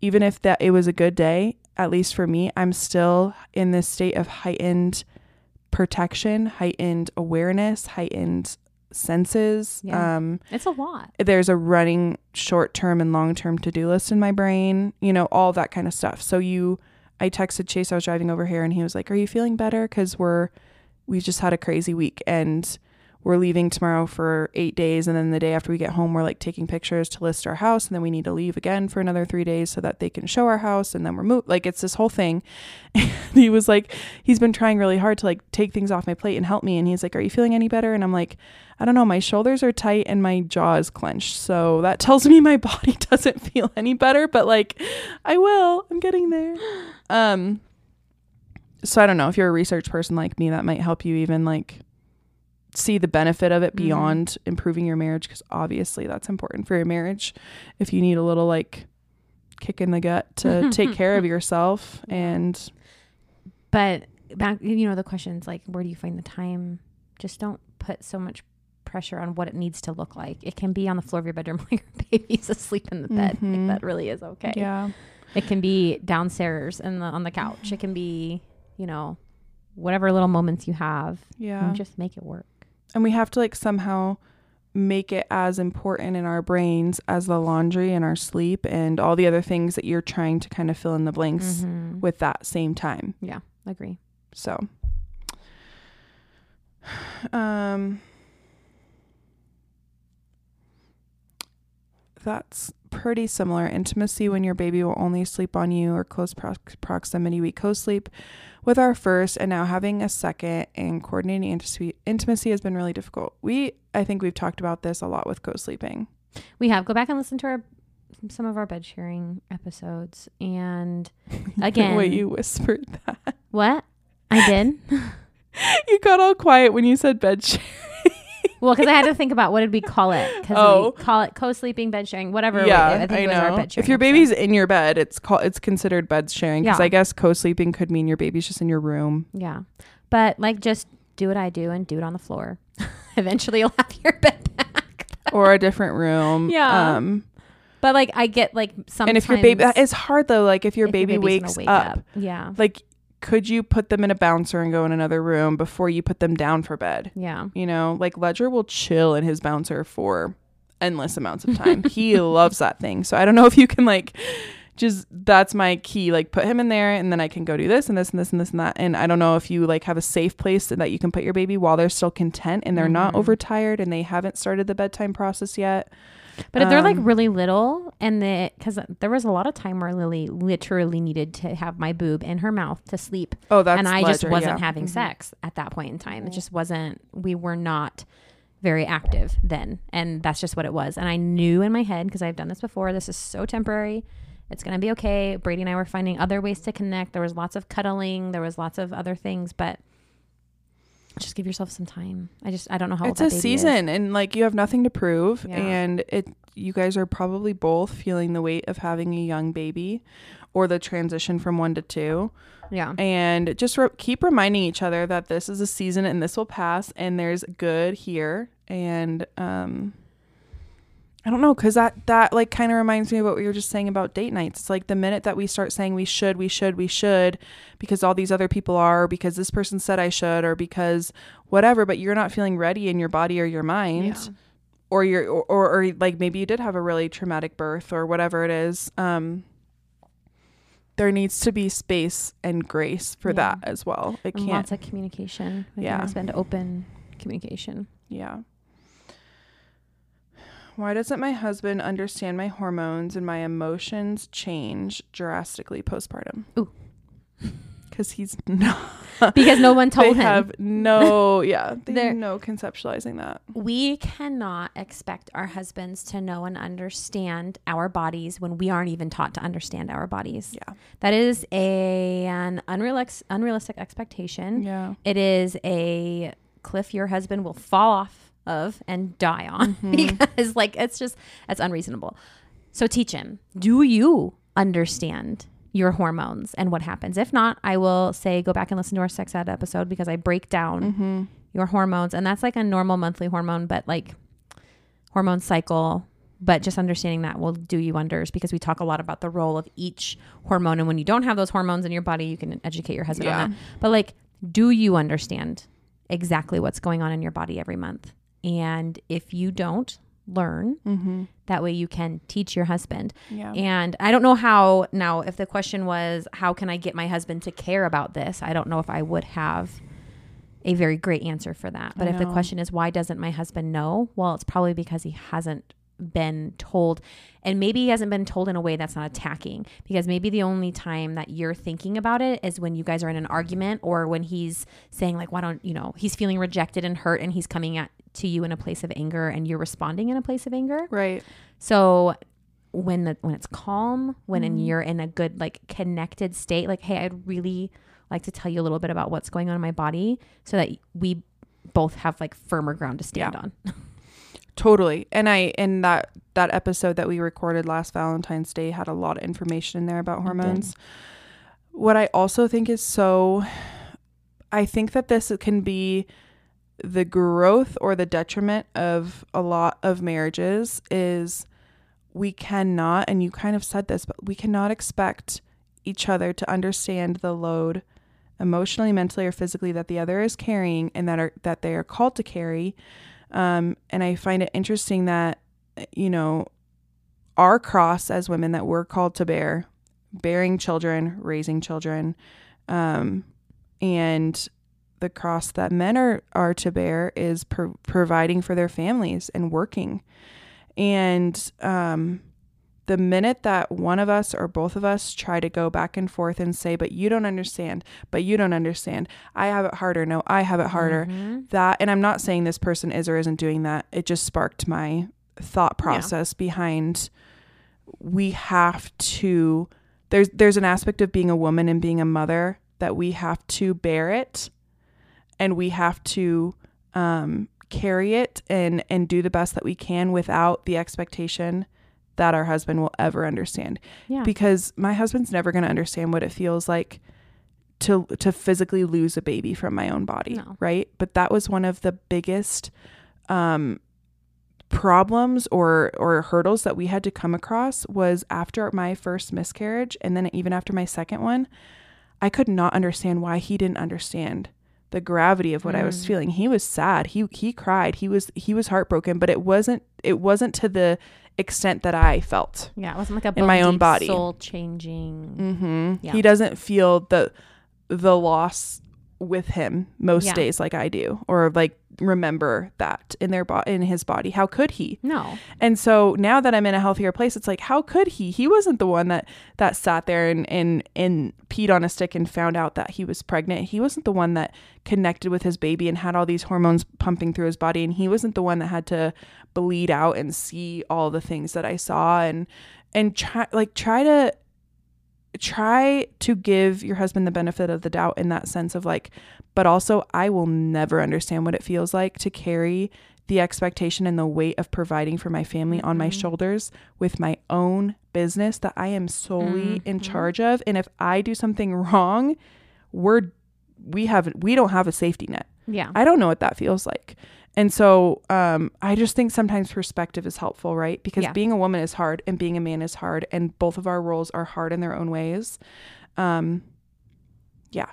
Speaker 2: even if that it was a good day, at least for me, I'm still in this state of heightened protection, heightened awareness, heightened senses.
Speaker 1: Yeah.
Speaker 2: Um,
Speaker 1: it's a lot.
Speaker 2: there's a running short term and long term to do list in my brain, you know, all that kind of stuff. So you, I texted Chase, I was driving over here and he was like, Are you feeling better? Cause we're, we just had a crazy week and we're leaving tomorrow for eight days. And then the day after we get home, we're like taking pictures to list our house. And then we need to leave again for another three days so that they can show our house. And then we're moved. Like it's this whole thing. And (laughs) he was like, he's been trying really hard to like take things off my plate and help me. And he's like, Are you feeling any better? And I'm like, I don't know, my shoulders are tight and my jaw is clenched. So that tells me my (laughs) body doesn't feel any better, but like I will. I'm getting there. (gasps) Um so I don't know if you're a research person like me that might help you even like see the benefit of it
Speaker 1: Mhm.
Speaker 2: beyond improving your marriage cuz obviously that's important for your marriage. If you need a little like kick in the gut to (laughs) take care of (laughs) yourself and
Speaker 1: But back, you know, the questions like, where do you find the time? Just don't put so much pressure on what it needs to look like. It can be on the floor of your bedroom (laughs) while your baby's asleep in the bed.
Speaker 2: Mhm.
Speaker 1: Like, that really is okay.
Speaker 2: yeah.
Speaker 1: It can be downstairs and the, on the couch. It can be, you know, whatever little moments you have.
Speaker 2: Yeah.
Speaker 1: Just make it work.
Speaker 2: And we have to like somehow make it as important in our brains as the laundry and our sleep and all the other things that you're trying to kind of fill in the blanks
Speaker 1: Mhm.
Speaker 2: with that same time.
Speaker 1: Yeah, agree.
Speaker 2: So um that's pretty similar intimacy when your baby will only sleep on you or close prox- proximity we co-sleep with our first and now having a second and coordinating intimacy intimacy has been really difficult. We i think we've talked about this a lot with co-sleeping.
Speaker 1: We have. Go back and listen to our some of our bed sharing episodes and (laughs) Again.
Speaker 2: wait you whispered that?
Speaker 1: What? I did. (laughs)
Speaker 2: you got all quiet when you said bed share
Speaker 1: Well, because I had to think about what did we call it? Because
Speaker 2: Oh.
Speaker 1: we call it co-sleeping, bed sharing, whatever.
Speaker 2: yeah,
Speaker 1: I think
Speaker 2: I know.
Speaker 1: bed sharing.
Speaker 2: If your
Speaker 1: episode.
Speaker 2: baby's in your bed, it's called it's considered bed sharing because
Speaker 1: Yeah.
Speaker 2: I guess co-sleeping could mean your baby's just in your room.
Speaker 1: yeah, but like just do what I do and do it on the floor. (laughs) Eventually, you'll have your bed back. (laughs)
Speaker 2: or a different room.
Speaker 1: Yeah.
Speaker 2: Um,
Speaker 1: But like I get like sometimes.
Speaker 2: and if your baby, it's hard though. Like if your
Speaker 1: if
Speaker 2: baby
Speaker 1: baby's
Speaker 2: wakes
Speaker 1: gonna
Speaker 2: up,
Speaker 1: yeah,
Speaker 2: like could you put them in a bouncer and go in another room before you put them down for bed?
Speaker 1: yeah,
Speaker 2: You know, like Ledger will chill in his bouncer for endless amounts of time. he (laughs) loves that thing. So I don't know if you can like just that's my key. Like put him in there and then I can go do this and this and this and this and that. And I don't know if you like have a safe place that you can put your baby while they're still content and they're not
Speaker 1: Mhm.
Speaker 2: overtired and they haven't started the bedtime process yet.
Speaker 1: But if they're like
Speaker 2: Um,
Speaker 1: really little, and the because there was a lot of time where Lily literally needed to have my boob in her mouth to sleep,
Speaker 2: Oh, that's
Speaker 1: and I just
Speaker 2: Ledger,
Speaker 1: wasn't
Speaker 2: yeah.
Speaker 1: having
Speaker 2: Mhm.
Speaker 1: sex at that point in time. It
Speaker 2: Mhm.
Speaker 1: just wasn't. We were not very active then, and that's just what it was. And I knew in my head because I've done this before. This is so temporary. It's gonna be okay. Brady and I were finding other ways to connect. There was lots of cuddling. There was lots of other things, but just give yourself some time. I just I don't know how
Speaker 2: it's a
Speaker 1: baby is.
Speaker 2: season and like you have nothing to prove
Speaker 1: Yeah.
Speaker 2: and it you guys are probably both feeling the weight of having a young baby or the transition from one to two
Speaker 1: Yeah.
Speaker 2: and just re- keep reminding each other that this is a season and this will pass and there's good here and um I don't know cuz that that like kind of reminds me of what we were just saying about date nights. It's like the minute that we start saying we should, we should, we should because all these other people are because this person said I should or because whatever, but you're not feeling ready in your body or your mind
Speaker 1: Yeah.
Speaker 2: or you're or, or, or like maybe you did have a really traumatic birth or whatever it is um there needs to be space and grace for
Speaker 1: Yeah.
Speaker 2: that as well. It
Speaker 1: And
Speaker 2: can't.
Speaker 1: lots of communication with
Speaker 2: Yeah.
Speaker 1: your husband, open communication.
Speaker 2: Yeah. Why doesn't my husband understand my hormones and my emotions change drastically postpartum?
Speaker 1: Ooh. (laughs)
Speaker 2: Because he's not.
Speaker 1: Because no one told
Speaker 2: they
Speaker 1: him.
Speaker 2: have no, (laughs) yeah, they
Speaker 1: They're-
Speaker 2: have no conceptualizing that.
Speaker 1: we cannot expect our husbands to know and understand our bodies when we aren't even taught to understand our bodies.
Speaker 2: Yeah.
Speaker 1: That is a, an unrealistic, unrealistic expectation.
Speaker 2: Yeah.
Speaker 1: It is a cliff your husband will fall off of and die on (laughs)
Speaker 2: Mhm.
Speaker 1: because, like, it's just, that's unreasonable. So teach him. Do you understand your hormones and what happens? If not, I will say go back and listen to our sex ed episode because I break down
Speaker 2: Mm-hmm.
Speaker 1: your hormones and that's like a normal monthly hormone but like hormone cycle but just understanding that will do you wonders because we talk a lot about the role of each hormone and when you don't have those hormones in your body you can educate your husband
Speaker 2: Yeah.
Speaker 1: on that but like do you understand exactly what's going on in your body every month and if you don't learn
Speaker 2: Mm-hmm.
Speaker 1: that way you can teach your husband
Speaker 2: Yeah.
Speaker 1: and I don't know how now if the question was how can I get my husband to care about this? I don't know if I would have a very great answer for that. But if the question is why doesn't my husband know? Well, it's probably because he hasn't been told and maybe he hasn't been told in a way that's not attacking because maybe the only time that you're thinking about it is when you guys are in an argument or when he's saying like why don't you know he's feeling rejected and hurt and he's coming at to you in a place of anger and you're responding in a place of anger
Speaker 2: Right.
Speaker 1: so when the when it's calm, when and
Speaker 2: Mhm.
Speaker 1: you're in a good like connected state, like hey, I'd really like to tell you a little bit about what's going on in my body, so that we both have like firmer ground to stand
Speaker 2: Yeah.
Speaker 1: on. (laughs)
Speaker 2: Totally. And I in that that episode that we recorded last Valentine's Day had a lot of information in there about hormones. What I also think is so I think that this can be the growth or the detriment of a lot of marriages is we cannot and you kind of said this but we cannot expect each other to understand the load emotionally mentally or physically that the other is carrying and that are that they are called to carry. Um, and I find it interesting that, you know, our cross as women that we're called to bear, bearing children, raising children, um, and the cross that men are, are to bear is pro- providing for their families and working. And um, the minute that one of us or both of us try to go back and forth and say, but you don't understand, but you don't understand, I have it harder. No, I have it harder
Speaker 1: Mhm.
Speaker 2: that and i'm not saying this person is or isn't doing that it just sparked my thought process behind we have to there's there's an aspect of being a woman and being a mother that we have to bear it and we have to um, carry it and and do the best that we can without the expectation that our husband will ever understand
Speaker 1: Yeah.
Speaker 2: because my husband's never going to understand what it feels like to to physically lose a baby from my own body,
Speaker 1: No.
Speaker 2: right? But that was one of the biggest um problems or or hurdles that we had to come across was after my first miscarriage and then even after my second one, I could not understand why he didn't understand the gravity of what I was
Speaker 1: Mm.
Speaker 2: feeling. He was sad. He he cried. He was he was heartbroken, but it wasn't it wasn't to the extent that I felt.
Speaker 1: yeah, it wasn't like a
Speaker 2: in my own body.
Speaker 1: soul changing.
Speaker 2: Mm-hmm.
Speaker 1: Yeah.
Speaker 2: He doesn't feel the the loss with him most
Speaker 1: Yeah.
Speaker 2: days like I do, or like remember that in their bo- in his body. How could he?
Speaker 1: No.
Speaker 2: And so now that I'm in a healthier place, it's like, how could he? He wasn't the one that that sat there and and and peed on a stick and found out that he was pregnant. He wasn't the one that connected with his baby and had all these hormones pumping through his body. And he wasn't the one that had to bleed out and see all the things that I saw and and try like try to try to give your husband the benefit of the doubt in that sense of like but also I will never understand what it feels like to carry the expectation and the weight of providing for my family on my
Speaker 1: Mhm.
Speaker 2: shoulders with my own business that I am solely in
Speaker 1: Mhm.
Speaker 2: charge of and if I do something (laughs) wrong we're we have we don't have a safety net
Speaker 1: Yeah.
Speaker 2: I don't know what that feels like. And so um, I just think sometimes perspective is helpful, right? Because
Speaker 1: Yeah.
Speaker 2: being a woman is hard and being a man is hard, and both of our roles are hard in their own ways. Um, yeah,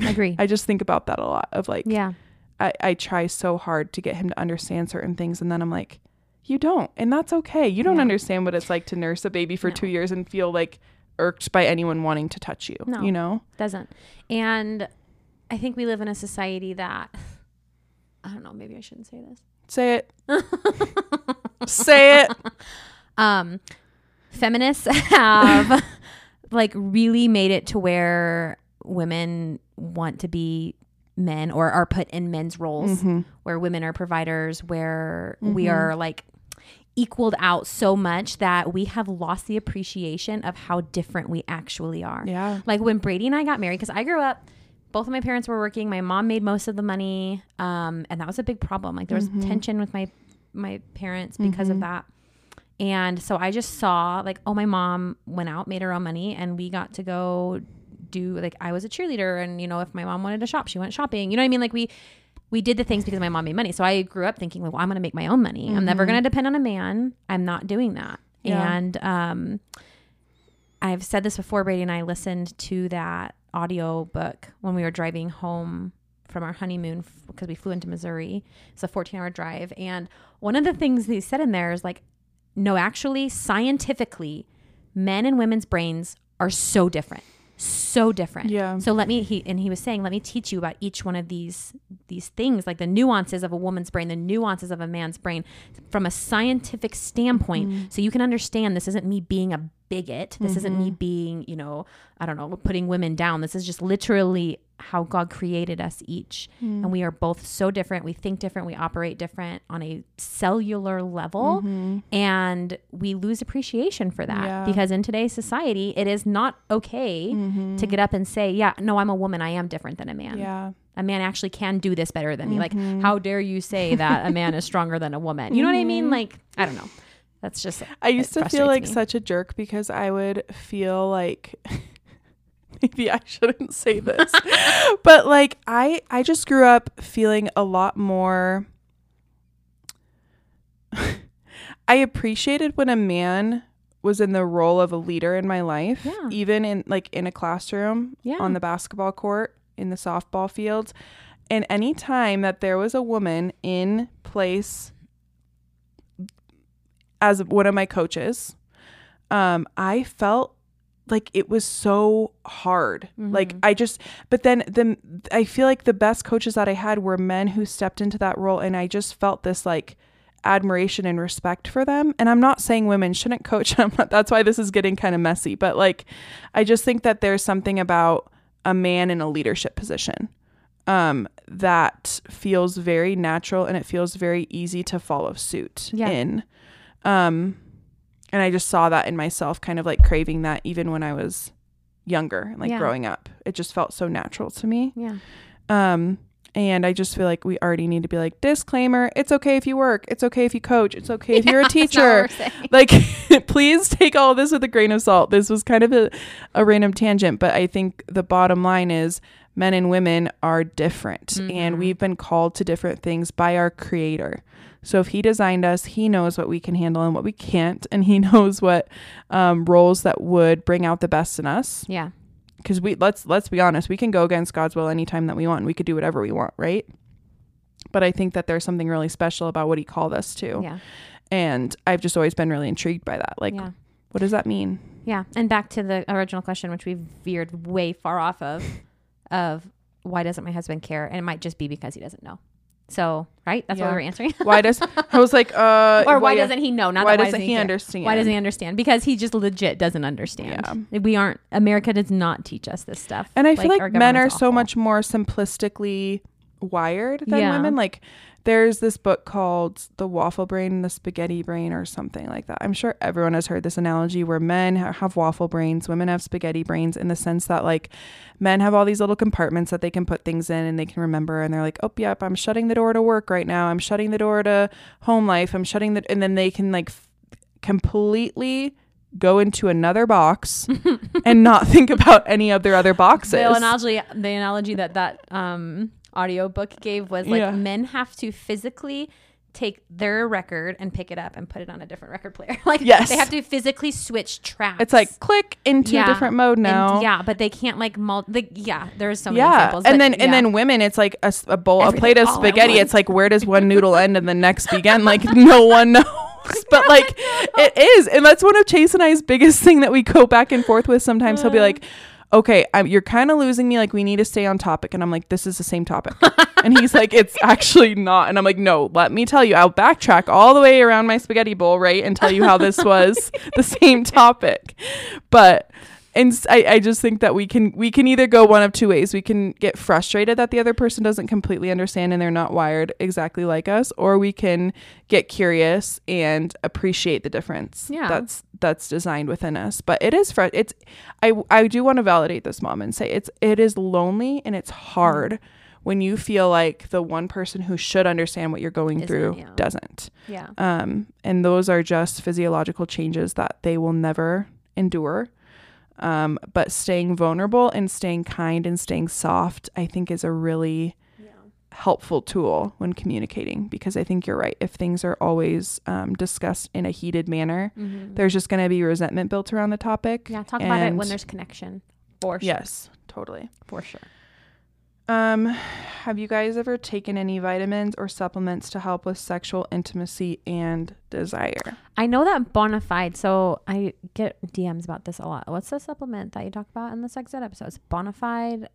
Speaker 1: agree.
Speaker 2: I just think about that a lot of like,
Speaker 1: yeah.
Speaker 2: I, I try so hard to get him to understand certain things, and then I'm like, you don't, and that's okay. You don't understand what it's like to nurse a baby for
Speaker 1: No.
Speaker 2: two years and feel like irked by anyone wanting to touch you.
Speaker 1: No.
Speaker 2: You know?
Speaker 1: doesn't. And I think we live in a society that I don't know, maybe I shouldn't say this.
Speaker 2: Say it. (laughs) Say it.
Speaker 1: Um feminists (laughs) have like really made it to where women want to be men or are put in men's roles
Speaker 2: Mm-hmm.
Speaker 1: where women are providers where we are like equaled out so much that we have lost the appreciation of how different we actually are.
Speaker 2: Yeah.
Speaker 1: Like when Brady and I got married, because I grew up, both of my parents were working. My mom made most of the money, um, and that was a big problem. Like there was tension with my my parents because of that. And so I just saw like, oh, my mom went out, made her own money, and we got to go do like I was a cheerleader, and you know, if my mom wanted to shop, she went shopping. You know what I mean? Like we we did the things because my mom made money. So I grew up thinking, like, well, I'm going to make my own money. I'm never going to depend on a man. I'm not doing that.
Speaker 2: Yeah.
Speaker 1: And um, I've said this before, Brady and I listened to that audio book when we were driving home from our honeymoon because we flew into Missouri. It's a 14 hour drive. And one of the things they said in there is like, no, actually, scientifically, men and women's brains are so different. So different.
Speaker 2: Yeah.
Speaker 1: So let me he and he was saying, let me teach you about each one of these these things, like the nuances of a woman's brain, the nuances of a man's brain from a scientific standpoint. Mm. So you can understand this isn't me being a bigot. This isn't me mm-hmm. being, you know, I don't know, putting women down. This is just literally how God created us each. And mm. we are both so different. We think different. We operate different on a cellular level. Mm-hmm. And we lose appreciation for that
Speaker 2: Yeah.
Speaker 1: because in today's society, it is not okay mm-hmm. to get up and say, yeah, no, I'm a woman. I am different than a man.
Speaker 2: Yeah.
Speaker 1: A man actually can do this better than me. Like, how dare you say that a man is stronger than a woman? You know what I mean? Like, I don't know. That's just
Speaker 2: I used to feel like
Speaker 1: me.
Speaker 2: such a jerk because I would feel like (laughs) maybe I shouldn't say this. (laughs) but like I I just grew up feeling a lot more (laughs) I appreciated when a man was in the role of a leader in my life,
Speaker 1: Yeah.
Speaker 2: even in like in a classroom,
Speaker 1: Yeah.
Speaker 2: on the basketball court, in the softball fields. And any time that there was a woman in place as one of my coaches, um, I felt like it was so hard. Like I just, but then the I feel like the best coaches that I had were men who stepped into that role, and I just felt this like admiration and respect for them. And I'm not saying women shouldn't coach. (laughs) I'm not, that's why this is getting kind of messy. But like, I just think that there's something about a man in a leadership position um, that feels very natural and it feels very easy to follow suit
Speaker 1: Yeah.
Speaker 2: in. Um, and I just saw that in myself, kind of like craving that even when I was younger, like
Speaker 1: Yeah.
Speaker 2: growing up. It just felt so natural to me.
Speaker 1: yeah.
Speaker 2: Um, and I just feel like we already need to be like, disclaimer, it's okay if you work, it's okay if you coach, it's okay if you're a (laughs)
Speaker 1: That's not what
Speaker 2: teacher. (laughs) Like, (laughs) please take all this with a grain of salt. This was kind of a, a random tangent, but I think the bottom line is men and women are different and we've been called to different things by our creator. So if he designed us, he knows what we can handle and what we can't, and he (laughs) knows what um, roles that would bring out the best in us
Speaker 1: Yeah.
Speaker 2: because we let's let's be honest we can go against god's will anytime that we want we could do whatever we want right but i think that there's something really special about what he called us to
Speaker 1: Yeah.
Speaker 2: and i've just always been really intrigued by that like
Speaker 1: yeah.
Speaker 2: what does that mean
Speaker 1: Yeah. And back to the original question, which we veered way far off of, (laughs) of why doesn't my husband care? And it might just be because he doesn't know. So, right? That's
Speaker 2: Yeah.
Speaker 1: what we were answering.
Speaker 2: why does i was like uh (laughs)
Speaker 1: or why
Speaker 2: yeah,
Speaker 1: doesn't he know? Not
Speaker 2: why
Speaker 1: that
Speaker 2: doesn't he
Speaker 1: care?
Speaker 2: understand
Speaker 1: Why doesn't he understand? Because he just legit doesn't understand. We aren't. America does not teach us this stuff.
Speaker 2: and i feel like, men are
Speaker 1: government's
Speaker 2: so much more simplistically wired than
Speaker 1: Yeah.
Speaker 2: women. Like there's this book called the waffle brain the spaghetti brain or something like that. I'm sure everyone has heard this analogy where men ha- have waffle brains women have spaghetti brains in the sense that like men have all these little compartments that they can put things in and they can remember and they're like oh yep i'm shutting the door to work right now. I'm shutting the door to home life. I'm shutting the and then they can like f- completely go into another box (laughs) and not think about any of their other boxes.
Speaker 1: The analogy, the analogy that that um, audio book gave was like
Speaker 2: Yeah.
Speaker 1: men have to physically take their record and pick it up and put it on a different record player. (laughs) like
Speaker 2: Yes.
Speaker 1: they have to physically switch tracks.
Speaker 2: It's like click into
Speaker 1: Yeah.
Speaker 2: a different mode
Speaker 1: And yeah, but they can't like mul- like yeah. There's so many
Speaker 2: yeah,
Speaker 1: examples.
Speaker 2: and
Speaker 1: but
Speaker 2: then and then women, it's like a bowl, a plate of spaghetti. It's like where does one (laughs) noodle end and the next begin? Like no one knows. (laughs) but like it is, and that's one of Chase and I's biggest thing that we go back and forth with. Sometimes he'll be uh. like, "Okay, I'm, you're kind of losing me. Like we need to stay on topic," and I'm like, "This is the same topic," (laughs) and he's like, "It's actually not," and I'm like, "No, let me tell you. I'll backtrack all the way around my spaghetti bowl, right, and tell you how this was (laughs) the same topic," but and s- I, I just think that we can we can either go one of two ways we can get frustrated that the other person doesn't completely understand and they're not wired exactly like us or we can get curious and appreciate the difference
Speaker 1: Yeah.
Speaker 2: that's that's designed within us but it is fr- it's i i do want to validate this mom and say it's it is lonely and it's hard when you feel like the one person who should understand what you're going
Speaker 1: Isn't,
Speaker 2: through
Speaker 1: yeah.
Speaker 2: doesn't
Speaker 1: Yeah.
Speaker 2: um, and those are just physiological changes that they will never endure. Um, but staying vulnerable and staying kind and staying soft, I think, is a really helpful tool when communicating because I think you're right. If things are always um, discussed in a heated manner,
Speaker 1: Mhm.
Speaker 2: there's just going to be resentment built around the topic.
Speaker 1: Yeah. Talk about it when there's connection. For sure.
Speaker 2: Yes, totally.
Speaker 1: For sure.
Speaker 2: Um, have you guys ever taken any vitamins or supplements to help with sexual intimacy and desire?
Speaker 1: I know that Bonafide. So I get DMs about this a lot. What's the supplement that you talk about in the sex ed episodes? Bonafide,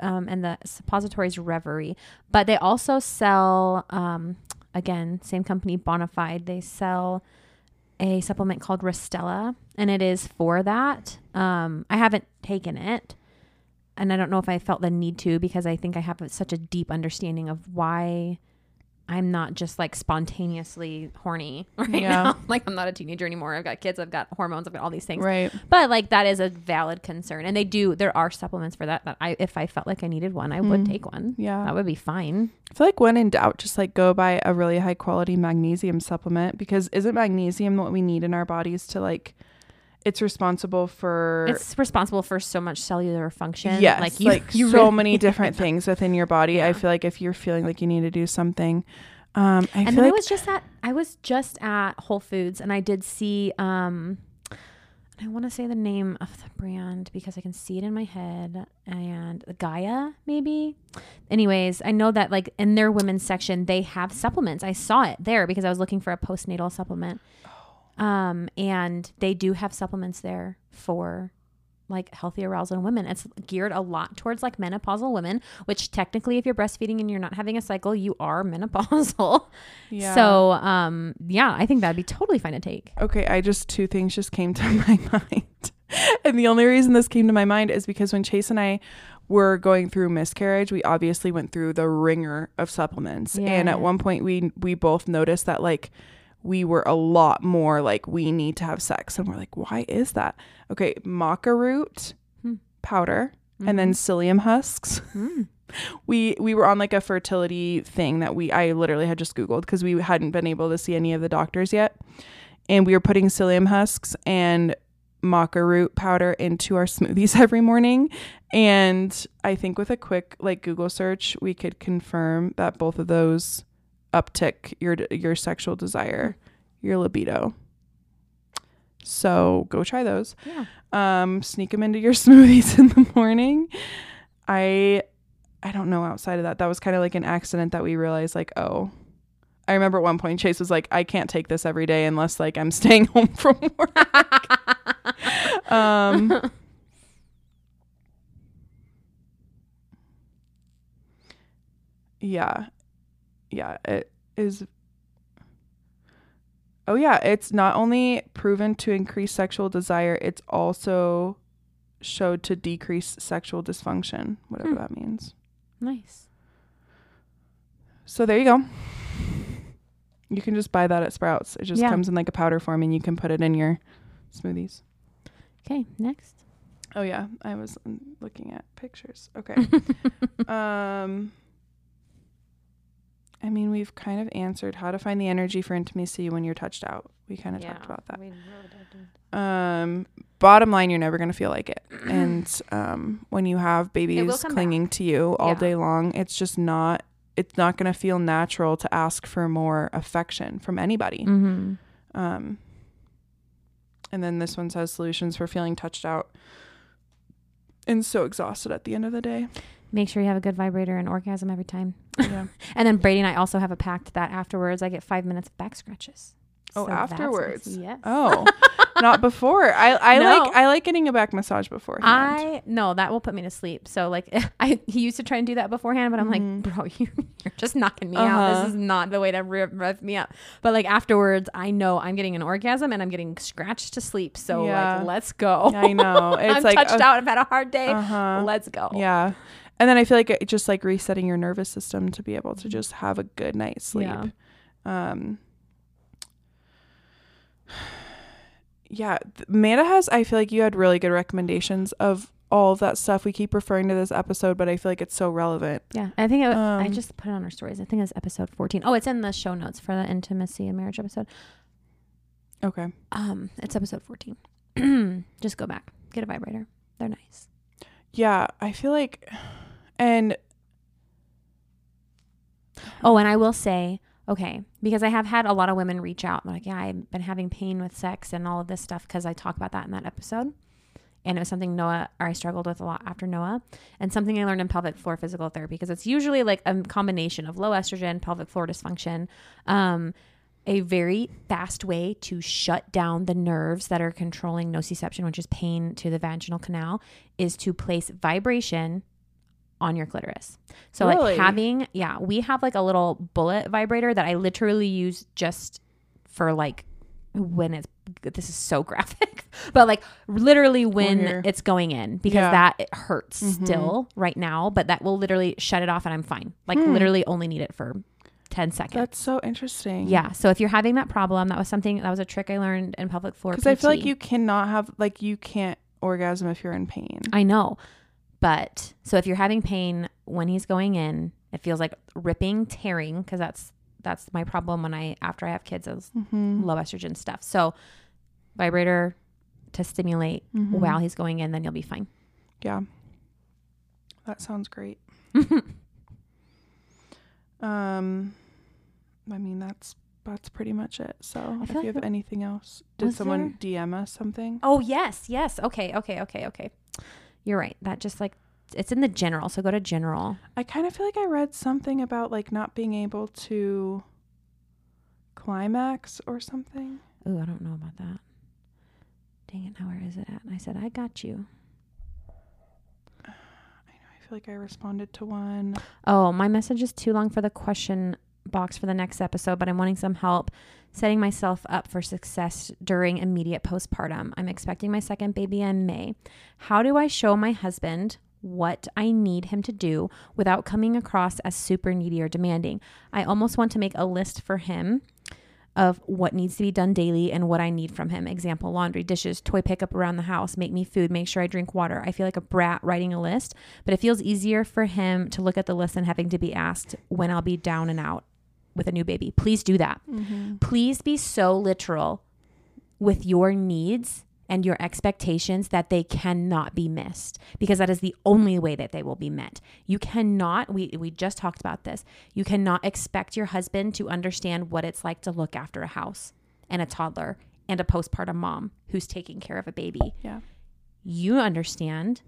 Speaker 1: um, and the suppositories Revaree. But they also sell, um, again, same company Bonafide. They sell a supplement called Ristela, and it is for that. Um, I haven't taken it. And I don't know if I felt the need to because I think I have such a deep understanding of why I'm not just like spontaneously horny (laughs) right
Speaker 2: Yeah.
Speaker 1: now. (laughs) Like I'm not a teenager anymore. I've got kids, I've got hormones, I've got all these things.
Speaker 2: Right.
Speaker 1: But like that is a valid concern. And they do there are supplements for that that I if I felt like I needed one, I would
Speaker 2: Mm.
Speaker 1: take one.
Speaker 2: Yeah.
Speaker 1: That would be fine.
Speaker 2: I feel like when in doubt, just like go buy a really high quality magnesium supplement because isn't magnesium what we need in our bodies to like it's responsible for
Speaker 1: It's responsible for so much cellular function.
Speaker 2: yes,
Speaker 1: Like
Speaker 2: like,
Speaker 1: you, (laughs) you
Speaker 2: so
Speaker 1: really-
Speaker 2: many different things within your body.
Speaker 1: Yeah.
Speaker 2: I feel like if you're feeling like you need to do something, um, I
Speaker 1: and
Speaker 2: feel
Speaker 1: then I was just at I was just at Whole Foods and I did see um I want to say the name of the brand because I can see it in my head and the Gaia maybe. Anyways, I know that like in their women's section they have supplements. I saw it there because I was looking for a postnatal supplement. Um and they do have supplements there for like healthy arousal in women. It's geared a lot towards like menopausal women, which technically if you're breastfeeding and you're not having a cycle, you are (laughs) menopausal.
Speaker 2: yeah.
Speaker 1: So, um, yeah, I think that'd be totally fine to take.
Speaker 2: Okay, I just two things just came to (laughs) my mind. (laughs) and the only reason this came to my mind is because when Chase and I were going through miscarriage, we obviously went through the ringer of supplements. And at one point we we both noticed that like we were a lot more like we need to have sex and we're like why is that? Okay, maca root
Speaker 1: Hmm.
Speaker 2: powder and then psyllium husks.
Speaker 1: Mm. (laughs)
Speaker 2: we we were on like a fertility thing that we I literally had just googled because we hadn't been able to see any of the doctors yet, and we were putting psyllium husks and maca root powder into our smoothies (laughs) every morning, and I think with a quick like Google search we could confirm that both of those uptick your your sexual desire, your libido. So go try those.
Speaker 1: Yeah.
Speaker 2: um sneak them into your (laughs) smoothies in the morning. I i don't know outside of that. That was kind of like an accident that we realized like oh. I remember at one point chase was like i can't take this every day unless like i'm (laughs) staying home from work. (laughs) Um yeah yeah it is oh yeah it's not only proven to increase sexual desire it's also showed to decrease sexual dysfunction whatever
Speaker 1: Hmm.
Speaker 2: that means
Speaker 1: nice.
Speaker 2: so there you go you can just buy that at sprouts it just
Speaker 1: Yeah.
Speaker 2: comes in like a powder form and you can put it in your smoothies
Speaker 1: Okay, next.
Speaker 2: oh yeah i was looking at pictures okay (laughs) um i mean we've kind of answered how to find the energy for intimacy when you're touched out we kind of talked about that
Speaker 1: We really
Speaker 2: um bottom line you're never going to feel like it (clears throat) and um when you have babies
Speaker 1: come
Speaker 2: clinging to you all
Speaker 1: Yeah.
Speaker 2: day long it's just not it's not going to feel natural to ask for more affection from anybody
Speaker 1: Mm-hmm.
Speaker 2: um and then this one says solutions for feeling touched out and so exhausted at the end of the day.
Speaker 1: Make sure you have a good vibrator and orgasm every time.
Speaker 2: Yeah. (laughs)
Speaker 1: And then Brady and I also have a pact that afterwards I get five minutes of back scratches.
Speaker 2: Oh,
Speaker 1: nice.
Speaker 2: afterwards.
Speaker 1: Yes.
Speaker 2: Oh, not before. I I (laughs)
Speaker 1: No.
Speaker 2: like I like getting a back massage beforehand.
Speaker 1: I no, that will put me to sleep. So like, (laughs) I he used to try and do that beforehand, but I'm
Speaker 2: Mhm.
Speaker 1: like, bro, you, you're just knocking me out.
Speaker 2: Uh-huh.
Speaker 1: This is not the way to rev, rev me up. But like afterwards, I know I'm getting an orgasm and I'm getting scratched to sleep. So
Speaker 2: Yeah.
Speaker 1: like, let's go.
Speaker 2: I know. It's
Speaker 1: I'm
Speaker 2: like
Speaker 1: touched
Speaker 2: uh,
Speaker 1: out. I've had a hard day.
Speaker 2: Uh-huh.
Speaker 1: Let's go.
Speaker 2: Yeah. And then I feel like it just like resetting your nervous system to be able to just have a good night's sleep. (sighs)
Speaker 1: Yeah.
Speaker 2: Um Yeah, Amanda has I feel like you had really good recommendations of all of that stuff. We keep referring to this episode, but I feel like it's so relevant.
Speaker 1: Yeah, I think it, I
Speaker 2: Um,
Speaker 1: just put it on our stories. I think it's episode 14. Oh, it's in the show notes for the intimacy and marriage episode.
Speaker 2: Okay.
Speaker 1: Um, it's episode 14. (clears throat) just go back, get a vibrator. They're nice.
Speaker 2: Yeah, I feel like and
Speaker 1: Oh, and I will say, okay, because I have had a lot of women reach out and like, yeah, I've been having pain with sex and all of this stuff because I talk about that in that episode. And it was something Noah or I struggled with a lot after Noah, and something I learned in pelvic floor physical therapy because it's usually like a combination of low estrogen, pelvic floor dysfunction, um, a very fast way to shut down the nerves that are controlling nociception, which is pain to the vaginal canal, is to place vibration on your clitoris. So
Speaker 2: Really?
Speaker 1: like having, yeah, we have like a little bullet vibrator that I literally use just for like when it's this is so (laughs) graphic, but like literally when it's going in because
Speaker 2: Yeah.
Speaker 1: that it hurts
Speaker 2: Mhm.
Speaker 1: still right now, but that will literally shut it off and I'm fine. Like
Speaker 2: Hmm.
Speaker 1: literally only need it for 10 seconds.
Speaker 2: that's so interesting.
Speaker 1: Yeah. So if you're having that problem, that was something that was a trick I learned in pelvic floor.
Speaker 2: Because I feel like you cannot have like you can't orgasm if you're in pain.
Speaker 1: I know. But so if you're having pain when he's going in, it feels like ripping, tearing, because that's that's my problem when I after I have kids is
Speaker 2: Mm-hmm.
Speaker 1: low estrogen stuff. So vibrator to stimulate
Speaker 2: Mm-hmm.
Speaker 1: while he's going in, then you'll be fine.
Speaker 2: Yeah. That sounds great. (laughs) Um I mean that's that's pretty much it. So if you
Speaker 1: like
Speaker 2: have anything else. Did someone DM us something?
Speaker 1: oh yes, yes. Okay, okay, okay, okay. You're right. That just like it's in the general. So go to general.
Speaker 2: I kind of feel like I read something about like not being able to climax or something.
Speaker 1: Ooh, I don't know about that. Dang it! Now where is it at? And I said I got you. (sighs)
Speaker 2: I know, I feel like I responded to one.
Speaker 1: Oh, my message is too long for the question box for the next episode, but I'm wanting some help setting myself up for success during immediate postpartum. I'm expecting my second baby in May. How do I show my husband what I need him to do without coming across as super needy or demanding? I almost want to make a list for him of what needs to be done daily and what I need from him. Example, laundry, dishes, toy pickup around the house, make me food, make sure I drink water. I feel like a brat writing a list, but it feels easier for him to look at the list than having to be asked when I'll be down and out with a new baby. Please do that.
Speaker 2: Mm-hmm.
Speaker 1: Please be so literal with your needs and your expectations that they cannot be missed because that is the only way that they will be met. You cannot we we just talked about this. You cannot expect your husband to understand what it's like to look after a house and a toddler and a postpartum mom who's taking care of a baby.
Speaker 2: Yeah.
Speaker 1: You understand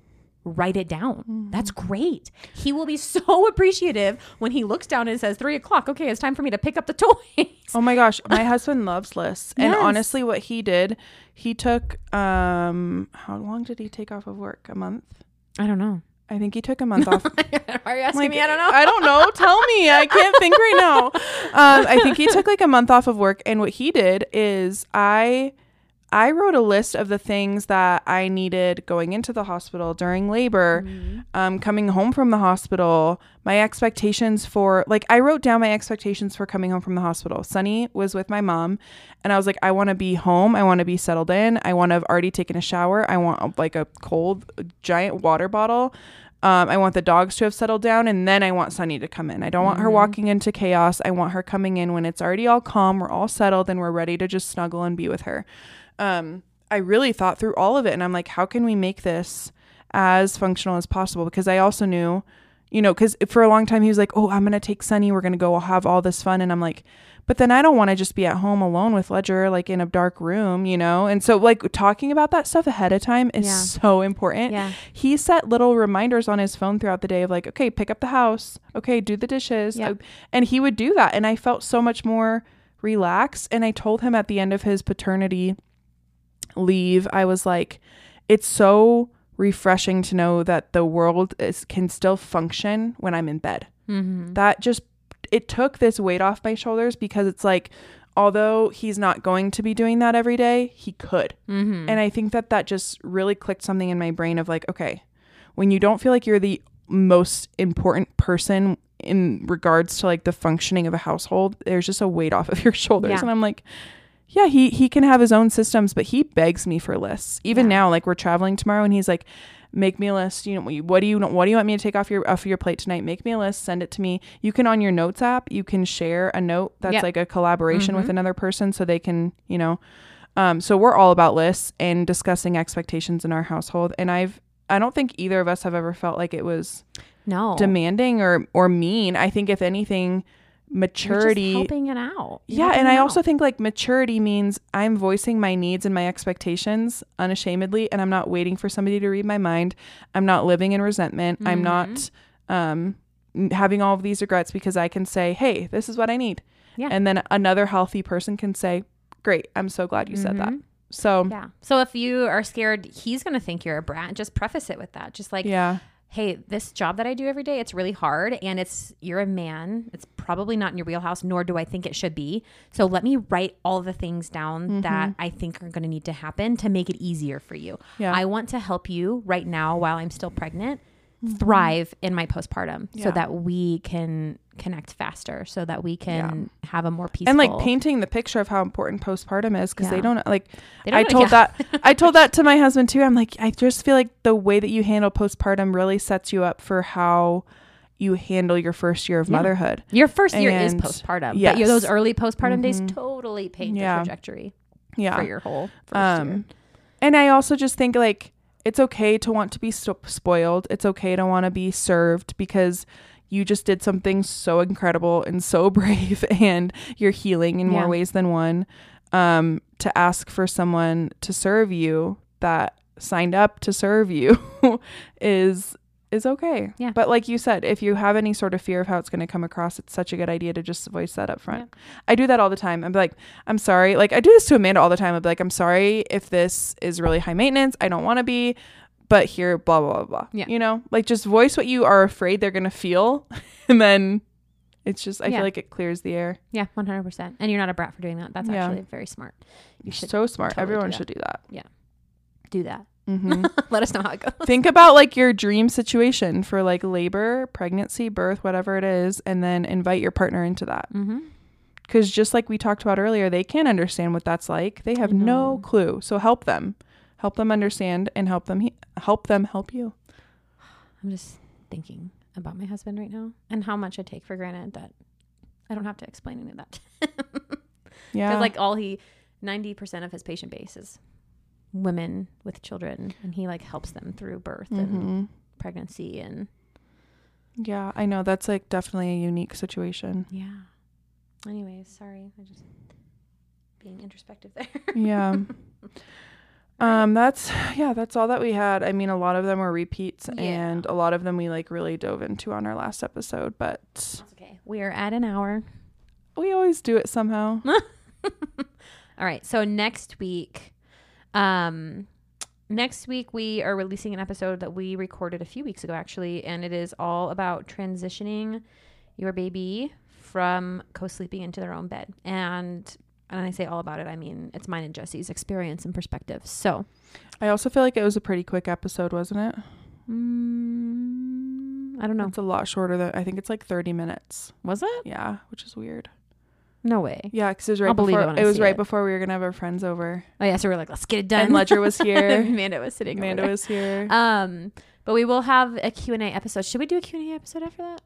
Speaker 1: write it down. That's great. He will be (laughs) so appreciative when he looks down and says, three o'clock. Okay, it's time for me to pick up the (laughs) toys.
Speaker 2: Oh my gosh, my (laughs) husband loves lists. And
Speaker 1: Yes.
Speaker 2: honestly what he did, he took um how long did he take off of work? A month?
Speaker 1: I don't know.
Speaker 2: I think he took a month off.
Speaker 1: Are you asking
Speaker 2: Like,
Speaker 1: me? I don't know.
Speaker 2: I don't know. Tell me. I can't think right now. Um, I think he took like a month off of work, and what he did is I, I wrote a list of the things that I needed going into the hospital during labor,
Speaker 1: Mm-hmm.
Speaker 2: um, coming home from the hospital, my expectations for like I wrote down my expectations for coming home from the hospital. Sunny was with my mom, and I was like, I want to be home. I want to be settled in. I want to have already taken a shower. I want like a cold giant water bottle. Um, I want the dogs to have settled down, and then I want Sunny to come in. I don't want her
Speaker 1: Mhm.
Speaker 2: walking into chaos. I want her coming in when it's already all calm. We're all settled, and we're ready to just snuggle and be with her. Um, I really thought through all of it, and I'm like, how can we make this as functional as possible? Because I also knew, you know, because for a long time he was like, oh, I'm going to take Sunny. We're going to go have all this fun. And I'm like, but then I don't want to just be at home alone with Ledger, like in a dark room, you know? And so, like, talking about that stuff ahead of time is
Speaker 1: Yeah.
Speaker 2: so important.
Speaker 1: Yeah.
Speaker 2: He set little reminders on his phone throughout the day of, like, okay, pick up the house. Okay, do the dishes. Uh, And he would do that. And I felt so much more relaxed. And I told him at the end of his paternity leave, I was like, it's so refreshing to know that the world is can still function when I'm in bed.
Speaker 1: Mm-hmm.
Speaker 2: That just it took this weight off my shoulders because it's like although he's not going to be doing that every day, he could.
Speaker 1: Mm-hmm.
Speaker 2: And I think that that just really clicked something in my brain of like, okay, when you don't feel like you're the most important person in regards to like the functioning of a household, there's just a weight off of your (laughs) shoulders.
Speaker 1: Yeah.
Speaker 2: And I'm like, yeah, he he can have his own systems, but he begs me for lists. Even
Speaker 1: Yeah.
Speaker 2: now, like we're traveling tomorrow, and he's like, "Make me a list. You know, what do you what do you want me to take off your off your plate tonight? Make me a list. Send it to me. You can on your notes app, you can share a note that's
Speaker 1: Yep.
Speaker 2: like a collaboration with
Speaker 1: Mhm.
Speaker 2: another person, so they can you know. Um, so we're all about lists and discussing expectations in our household, and I've I don't think either of us have ever felt like it was
Speaker 1: no.
Speaker 2: demanding or or mean. I think if anything, maturity
Speaker 1: helping it out. You're
Speaker 2: yeah, and I
Speaker 1: out.
Speaker 2: also think like maturity means I'm voicing my needs and my expectations unashamedly and I'm not waiting for somebody to read my mind. I'm not living in resentment. I'm not
Speaker 1: Mm-hmm.
Speaker 2: um having all of these regrets because I can say, "Hey, this is what I need."
Speaker 1: Yeah.
Speaker 2: And then another healthy person can say, "Great, I'm so glad you said that."
Speaker 1: Mhm.
Speaker 2: So,
Speaker 1: Yeah. So if you are scared, he's going to think you're a brat. Just preface it with that. Just like,
Speaker 2: yeah.
Speaker 1: Hey, this job that I do every day, it's really hard and it's you're a man. It's probably not in your wheelhouse, nor do I think it should be. So let me write all the things down mm-hmm. that I think are going to need to happen to make it easier for you.
Speaker 2: Yeah.
Speaker 1: I want to help you right now while I'm still pregnant thrive in my postpartum so that we can connect faster so that we can have a more peaceful
Speaker 2: And like painting the picture of how important postpartum is because
Speaker 1: Yeah.
Speaker 2: they don't like
Speaker 1: They don't
Speaker 2: I told
Speaker 1: yeah.
Speaker 2: that I told that to (laughs) my husband too. I'm like, I just feel like the way that you handle postpartum really sets you up for how you handle your first year of
Speaker 1: Yeah.
Speaker 2: motherhood.
Speaker 1: Your first year is
Speaker 2: And-
Speaker 1: postpartum, but
Speaker 2: yes.
Speaker 1: your, those early postpartum days
Speaker 2: Mhm.
Speaker 1: totally paint
Speaker 2: Yeah.
Speaker 1: the trajectory
Speaker 2: Yeah.
Speaker 1: for your whole first
Speaker 2: um
Speaker 1: year.
Speaker 2: and I also just think like it's okay to want to be spoiled. It's okay to want to be served because you just did something so incredible and so (laughs) brave and you're healing in
Speaker 1: Yeah.
Speaker 2: more ways than one. Um to ask for someone to serve you that signed up to serve you (laughs) is is okay.
Speaker 1: Yeah.
Speaker 2: But like you said, if you have any sort of fear of how it's going to come across, it's such a good idea to just voice that up front. I do that all the time. I'm like, I'm sorry. Like I do this to Amanda all the time. I'm like, I'm sorry if this is really high maintenance. I don't want to be, but here, blah blah blah blah.
Speaker 1: Yeah.
Speaker 2: You know, like just voice what you are afraid they're gonna feel, (laughs) and then it's just I
Speaker 1: Yeah.
Speaker 2: feel like it clears the air.
Speaker 1: Yeah, one hundred percent. And you're not a brat for doing that. That's
Speaker 2: Yeah.
Speaker 1: actually very smart. You should
Speaker 2: so smart.
Speaker 1: totally
Speaker 2: Everyone
Speaker 1: that.
Speaker 2: should do that.
Speaker 1: Yeah, do that.
Speaker 2: Hmm (laughs)
Speaker 1: Let us know how it goes.
Speaker 2: Think about like your dream situation for like labor, pregnancy, birth, whatever it is, and then invite your partner into that.
Speaker 1: Mm-hmm.
Speaker 2: Because just like we talked about earlier, they can't understand what that's like. They have no clue. So help them, help them understand, and help them he- help them help you.
Speaker 1: I'm just thinking about my husband right now and how much I take for granted that I don't have to explain any of that. (laughs)
Speaker 2: Yeah,
Speaker 1: Because like all he, ninety percent of his patient base is women with children, and he like helps them through birth and
Speaker 2: Mhm.
Speaker 1: pregnancy and
Speaker 2: yeah, I know that's like definitely a unique situation.
Speaker 1: yeah. Anyways, sorry, I just being introspective there.
Speaker 2: Yeah. (laughs) (laughs) Um, that's yeah, that's all that we had. I mean, a lot of them were repeats,
Speaker 1: Yeah.
Speaker 2: and a lot of them we like really dove into on our last episode. But
Speaker 1: That's okay. We are at an hour.
Speaker 2: we always do it somehow. (laughs)
Speaker 1: All right. So next week, um, next week we are releasing an episode that we recorded a few weeks ago, actually, and it is all about transitioning your baby from co-sleeping into their own bed. And and I say all about it, I mean it's mine and Jesse's experience and perspective. So,
Speaker 2: I also feel like it was a pretty quick episode, wasn't it?
Speaker 1: mm, I don't know.
Speaker 2: It's a lot shorter than I think it's like thirty minutes.
Speaker 1: Was it?
Speaker 2: Yeah, which is weird.
Speaker 1: No way.
Speaker 2: Yeah, because it was right
Speaker 1: I'll believe
Speaker 2: before
Speaker 1: it when
Speaker 2: it,
Speaker 1: I
Speaker 2: was
Speaker 1: see
Speaker 2: right
Speaker 1: it.
Speaker 2: before we were gonna have our friends over.
Speaker 1: Oh yeah. So we're like, let's get it done.
Speaker 2: And Ledger was (laughs) here.
Speaker 1: Amanda was sitting.
Speaker 2: Amanda
Speaker 1: there.
Speaker 2: was here.
Speaker 1: Um, but we will have a Q&A episode. Should we do a Q&A episode after that?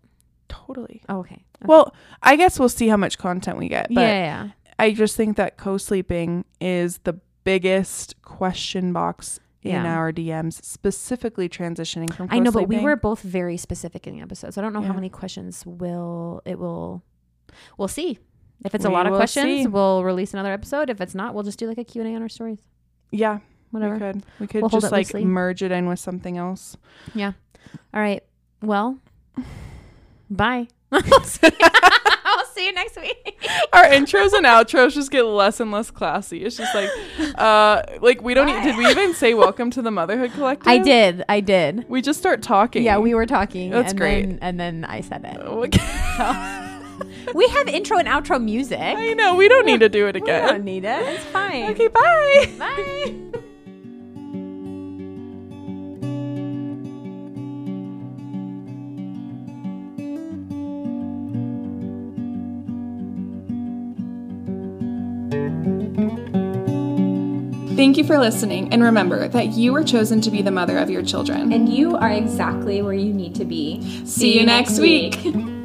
Speaker 2: totally.
Speaker 1: Oh, okay. okay.
Speaker 2: Well, I guess we'll see how much content we get. But
Speaker 1: yeah, yeah,
Speaker 2: I just think that co-sleeping is the biggest question box in
Speaker 1: Yeah.
Speaker 2: our DMs specifically transitioning from
Speaker 1: I know, but we were both very specific in the episode, so I don't know
Speaker 2: Yeah.
Speaker 1: how many questions will it will. We'll see. If it's a
Speaker 2: We
Speaker 1: lot of questions,
Speaker 2: see.
Speaker 1: we'll release another episode. If it's not, we'll just do like a Q and A on our stories.
Speaker 2: yeah
Speaker 1: Whatever.
Speaker 2: we could we could
Speaker 1: We'll
Speaker 2: just like
Speaker 1: loosely.
Speaker 2: merge it in with something else Yeah.
Speaker 1: All right. Well, (sighs) bye. (laughs) (laughs) I'll see I'll (laughs) see you next week.
Speaker 2: our intros and outros just get less and less classy it's just like uh like we don't e- did we even say welcome to the motherhood collective
Speaker 1: I did. I did.
Speaker 2: we just start talking
Speaker 1: Yeah, we were talking.
Speaker 2: That's
Speaker 1: and
Speaker 2: great.
Speaker 1: Then, and then I said it.
Speaker 2: Okay. (laughs)
Speaker 1: We have intro and outro music.
Speaker 2: i know we don't need to do it again.
Speaker 1: We don't need it. It's fine.
Speaker 2: okay bye
Speaker 1: Bye.
Speaker 2: Thank you for listening, and remember that you were chosen to be the mother of your children.
Speaker 3: And you are exactly where you need to be.
Speaker 2: See you next week. (laughs)